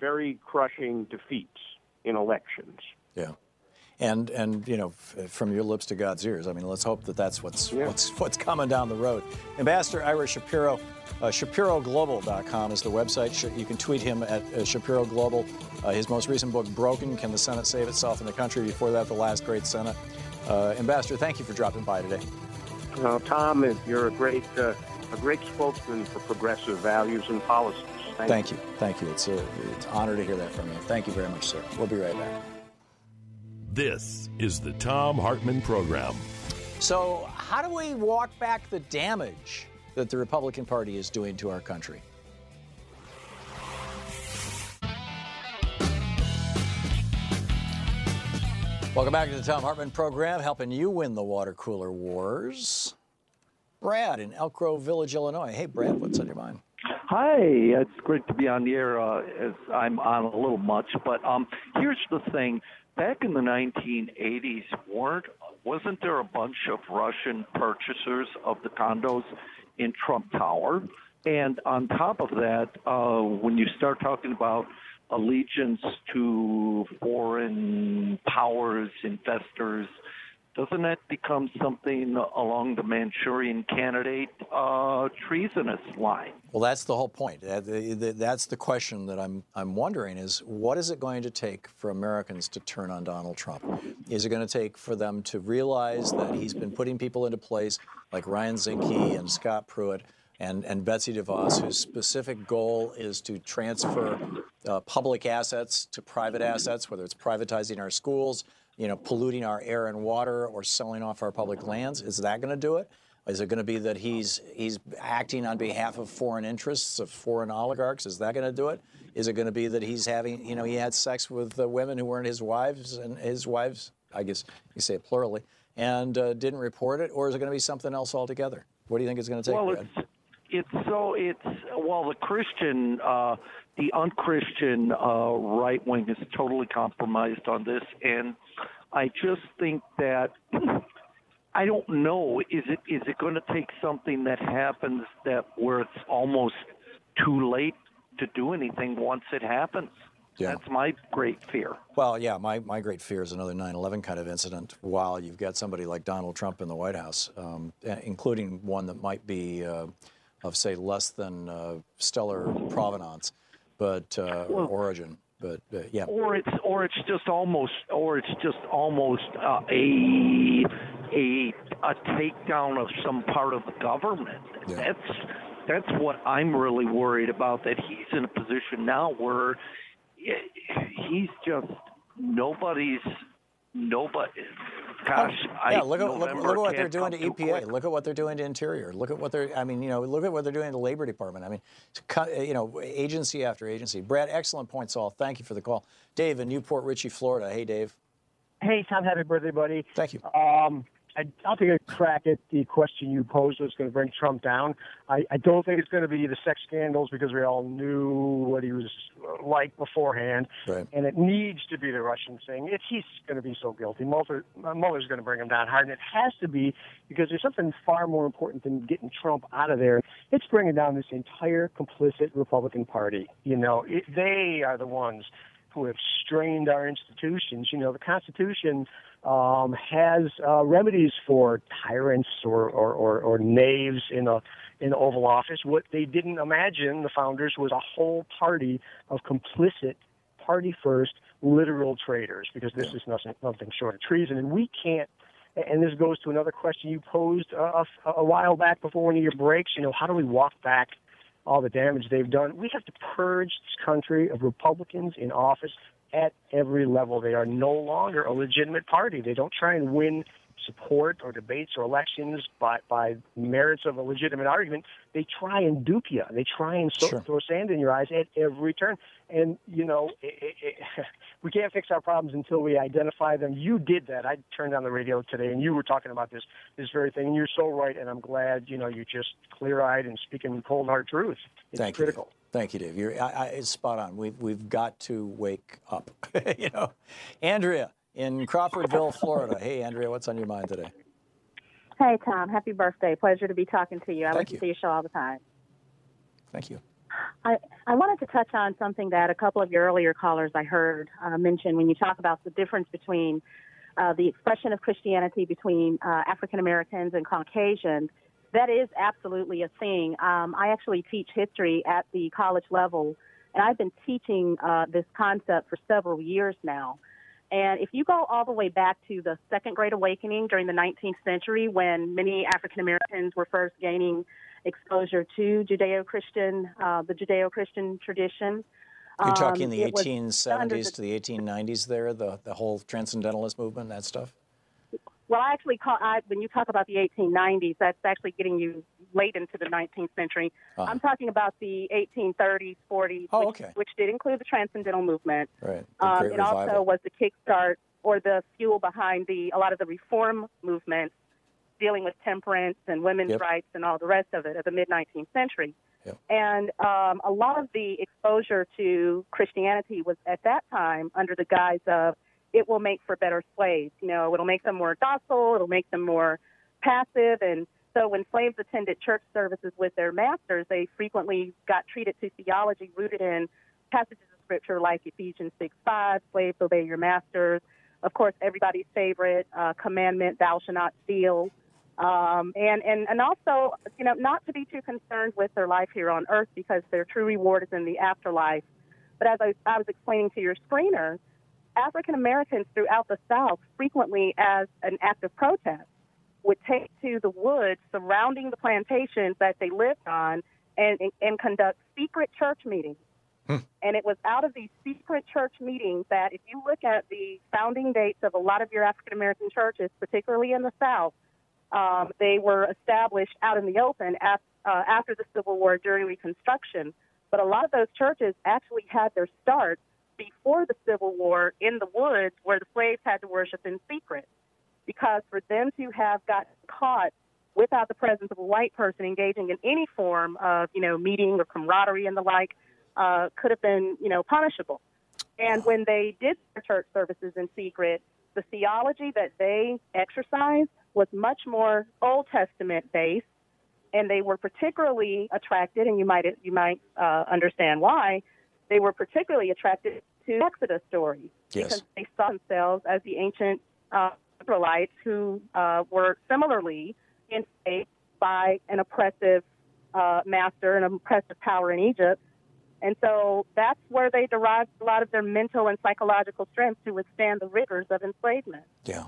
very crushing defeats in elections. Yeah. And and you know, f- from your lips to God's ears. I mean, let's hope that that's what's what's what's coming down the road. Ambassador Ira Shapiro, uh, ShapiroGlobal.com is the website. You can tweet him at uh, Shapiro Global. Uh, his most recent book, Broken: Can the Senate Save Itself in the Country? Before that, The Last Great Senate. Uh, Ambassador, thank you for dropping by today. Uh, Thom, you're a great uh, a great spokesman for progressive values and policies. Thank, Thank you. Thank you. It's, a, it's an honor to hear that from you. Thank you very much, sir. We'll be right back. This is the Thom Hartmann Program. So, how do we walk back the damage that the Republican Party is doing to our country? Welcome back to the Thom Hartmann Program, helping you win the water cooler wars. Brad in Elk Grove Village, Illinois. Hey, Brad, what's on your mind? Hi, it's great to be on the air. Uh, as I'm on a little much, but um, here's the thing: back in the 1980s, weren't wasn't there a bunch of Russian purchasers of the condos in Trump Tower? And on top of that, uh, when you start talking about allegiance to foreign powers, investors, doesn't that become something along the Manchurian candidate uh, treasonous line? Well, that's the whole point. That- that- That's the question that I'm, I'm wondering is what is it going to take for Americans to turn on Donald Trump? Is it going to take for them to realize that he's been putting people into place like Ryan Zinke and Scott Pruitt and, and Betsy DeVos, whose specific goal is to transfer uh, public assets to private assets, whether it's privatizing our schools, you know, polluting our air and water, or selling off our public lands? Is that going to do it? Is it going to be that he's he's acting on behalf of foreign interests of foreign oligarchs? Is that going to do it? Is it going to be that he's having you know he had sex with uh, women who weren't his wives and his wives? I guess you say it plurally, and uh, didn't report it, or is it going to be something else altogether? What do you think it's going to take? Well? It's so it's well the Christian uh, the unchristian uh, right wing is totally compromised on this, and I just think that I don't know is it is it going to take something that happens that where it's almost too late to do anything once it happens. Yeah. That's my great fear. Well, yeah, my, my great fear is another 9 11 kind of incident while you've got somebody like Donald Trump in the White House, um, including one that might be uh, of, say, less than uh, stellar provenance, but uh, or origin. But uh, yeah. or it's or it's just almost or it's just almost uh, a a a takedown of some part of the government. That's that's what I'm really worried about. That he's in a position now where he's just nobody's nobody. Gosh, I yeah, look at, look, look at what they're doing to EPA. quick. Look at what they're doing to Interior. Look at what they're, I mean, you know, look at what they're doing to the Labor Department. I mean, it's cut- you know, agency after agency. Brad, excellent points, all. Thank you for the call. Dave in New Port Richey, Florida. Hey, Dave. Hey, Thom, happy birthday, buddy. Thank you. Um, I, I'll take a crack at the question you posed that's going to bring Trump down. I, I don't think it's going to be the sex scandals because we all knew what he was uh, like beforehand. Right. And it needs to be the Russian thing. It's, he's going to be so guilty. Mueller, uh, Mueller's going to bring him down hard. And it has to be because there's something far more important than getting Trump out of there. It's bringing down this entire complicit Republican Party. You know, it, they are the ones who have strained our institutions. You know, the Constitution um, has uh, remedies for tyrants or, or, or, or knaves in a in the Oval Office. What they didn't imagine, the founders, was a whole party of complicit, party first, literal traitors, because this is nothing, nothing short of treason. And we can't. And this goes to another question you posed a, a, a while back before one of your breaks. You know, how do we walk back all the damage they've done. We have to purge this country of Republicans in office at every level. They are no longer a legitimate party. They don't try and win support or debates or elections by, by merits of a legitimate argument. They try and dupe you. They try and so, Sure. throw sand in your eyes at every turn. And, you know, it, it, it, we can't fix our problems until we identify them. You did that. I turned on the radio today and you were talking about this, this very thing. And you're so right. And I'm glad, you know, you're just clear eyed and speaking cold hard truth. It's Thank critical. you. Thank you, Dave. You're I, I, it's spot on. We've we've got to wake up. you know, Andrea in Crawfordville, Florida. Hey, Andrea, what's on your mind today? Hey, Thom. Happy birthday. Pleasure to be talking to you. I Thank you. to see your show all the time. Thank you. I, I wanted to touch on something that a couple of your earlier callers I heard uh, mention when you talk about the difference between uh, the expression of Christianity between uh, African Americans and Caucasians. That is absolutely a thing. Um, I actually teach history at the college level, and I've been teaching uh, this concept for several years now. And if you go all the way back to the Second Great Awakening during the 19th century, when many African Americans were first gaining exposure to Judeo-Christian, uh, the Judeo-Christian tradition. You're um, talking the 1870s the- to the 1890s. There, the the whole transcendentalist movement, that stuff. Well, I actually call I, when you talk about the 1890s, that's actually getting you late into the 19th century. Uh-huh. I'm talking about the 1830s, 40s, Oh, which, okay. which did include the transcendental movement. Right. Um, it also was the kickstart or the fuel behind the a lot of the reform movements dealing with temperance and women's Yep. rights and all the rest of it of the mid 19th century. Yep. And um, a lot of the exposure to Christianity was at that time under the guise of it will make for better slaves. You know, it'll make them more docile, it'll make them more passive. And so when slaves attended church services with their masters, they frequently got treated to theology rooted in passages of scripture like Ephesians 6 5, slaves obey your masters. Of course, everybody's favorite uh, commandment, thou shalt not steal. Um, and, and, and also, you know, not to be too concerned with their life here on earth because their true reward is in the afterlife. But as I, I was explaining to your screener, African Americans throughout the South frequently, as an act of protest, would take to the woods surrounding the plantations that they lived on and, and, and conduct secret church meetings. And it was out of these secret church meetings that, if you look at the founding dates of a lot of your African American churches, particularly in the South, um, they were established out in the open af- uh, after the Civil War during Reconstruction. But a lot of those churches actually had their start before the Civil War in the woods where the slaves had to worship in secret. Because for them to have gotten caught without the presence of a white person engaging in any form of, you know, meeting or camaraderie and the like, uh, could have been, you know, punishable. And when they did their church services in secret, the theology that they exercised was much more Old Testament based, and they were particularly attracted, and you might you might uh, understand why they were particularly attracted to Exodus stories Yes. because they saw themselves as the ancient uh, Israelites who uh, were similarly enslaved by an oppressive uh, master, an oppressive power in Egypt. And so that's where they derived a lot of their mental and psychological strength to withstand the rigors of enslavement. Yeah.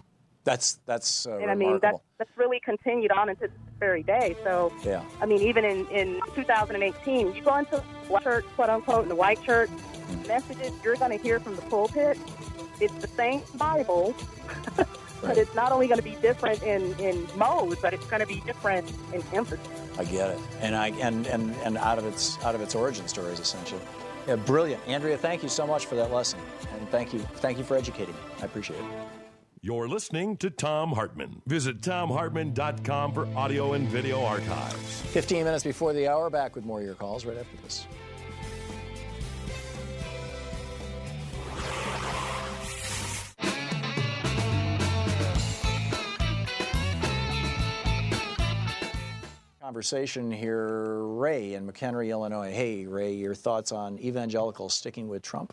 That's that's uh, and I mean, that's, that's really continued on into this very day. So, Yeah. I mean, even in, in 2018, you go into white church, quote unquote, in the white church, messages you're going to hear from the pulpit, it's the same Bible, but it's not only going to be different in, in modes, but it's going to be different in emphasis. I get it, and I and and and out of its out of its origin stories essentially. Yeah, brilliant, Andrea. Thank you so much for that lesson, and thank you thank you for educating me. I appreciate it. You're listening to Thom Hartmann. Visit thomhartmann.com for audio and video archives. 15 minutes before the hour, back with more of your calls right after this. Conversation here, Ray in McHenry, Illinois. Hey, Ray, your thoughts on evangelicals sticking with Trump?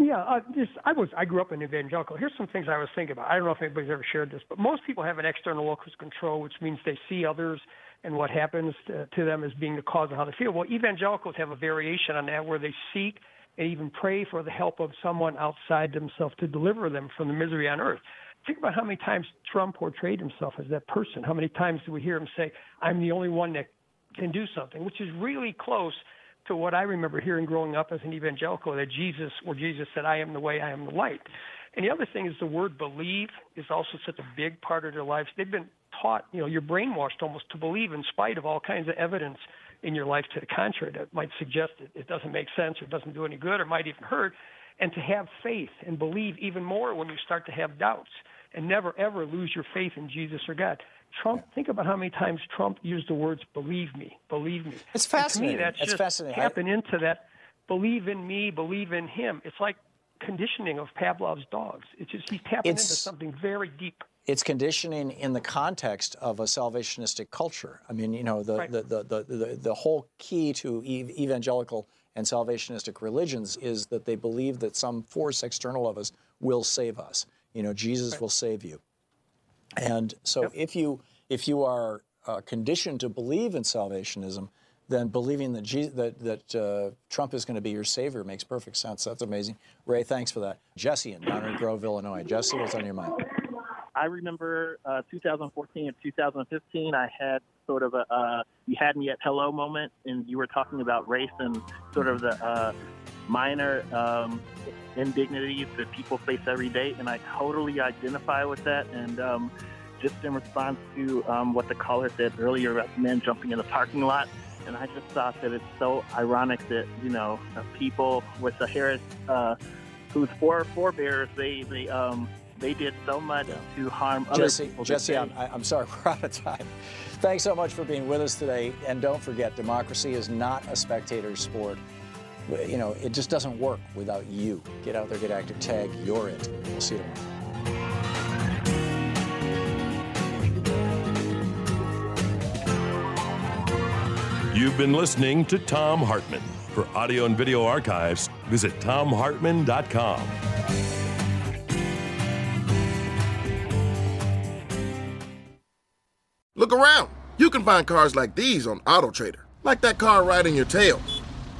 Yeah, uh, just I was I grew up in evangelical. Here's some things I was thinking about. I don't know if anybody's ever shared this, but most people have an external locus control, which means they see others and what happens to, to them as being the cause of how they feel. Well, evangelicals have a variation on that, where they seek and even pray for the help of someone outside themselves to deliver them from the misery on earth. Think about how many times Trump portrayed himself as that person. How many times do we hear him say, "I'm the only one that can do something," which is really close to what I remember hearing growing up as an evangelical that Jesus, where Jesus said, I am the way, I am the light. And the other thing is the word believe is also such a big part of their lives. They've been taught, you know, you're brainwashed almost to believe in spite of all kinds of evidence in your life to the contrary that might suggest it, it doesn't make sense or doesn't do any good or might even hurt. And to have faith and believe even more when you start to have doubts and never ever lose your faith in Jesus or God. Trump, think about how many times Trump used the words "believe me, believe me." It's fascinating. And to me, that's it's just fascinating. tapping into that. Believe in me, believe in him. It's like conditioning of Pavlov's dogs. It's just he's tapping It's- into something very deep. It's conditioning in the context of a salvationistic culture. I mean, you know, the, Right. the, the, the, the, the whole key to ev- evangelical and salvationistic religions is that they believe that some force external of us will save us. You know, Jesus will save you. And so if you if you are uh, conditioned to believe in salvationism, then believing that Je- that, that uh, Trump is going to be your savior makes perfect sense. That's amazing. Ray, thanks for that. Jesse in Downers Grove, Illinois. Jesse, what's on your mind? I remember uh, 2014 and 2015. I had sort of a uh, you had me at hello moment, and you were talking about race and sort of the uh, minor um, indignities that people face every day, and I totally identify with that. And um, just in response to um, what the caller said earlier about men jumping in the parking lot, and I just thought that it's so ironic that you know people with the Harris, uh, whose fore forebears they they um, they did so much to harm other Jesse, people. Jesse, I'm, I'm sorry, we're out of time. Thanks so much for being with us today. And don't forget, democracy is not a spectator sport. You know, it just doesn't work without you. Get out there, get active, tag, you're it. We'll see you tomorrow. You've been listening to Thom Hartmann. For audio and video archives, visit thomhartmann.com. Look around. You can find cars like these on AutoTrader, like that car right in your tail.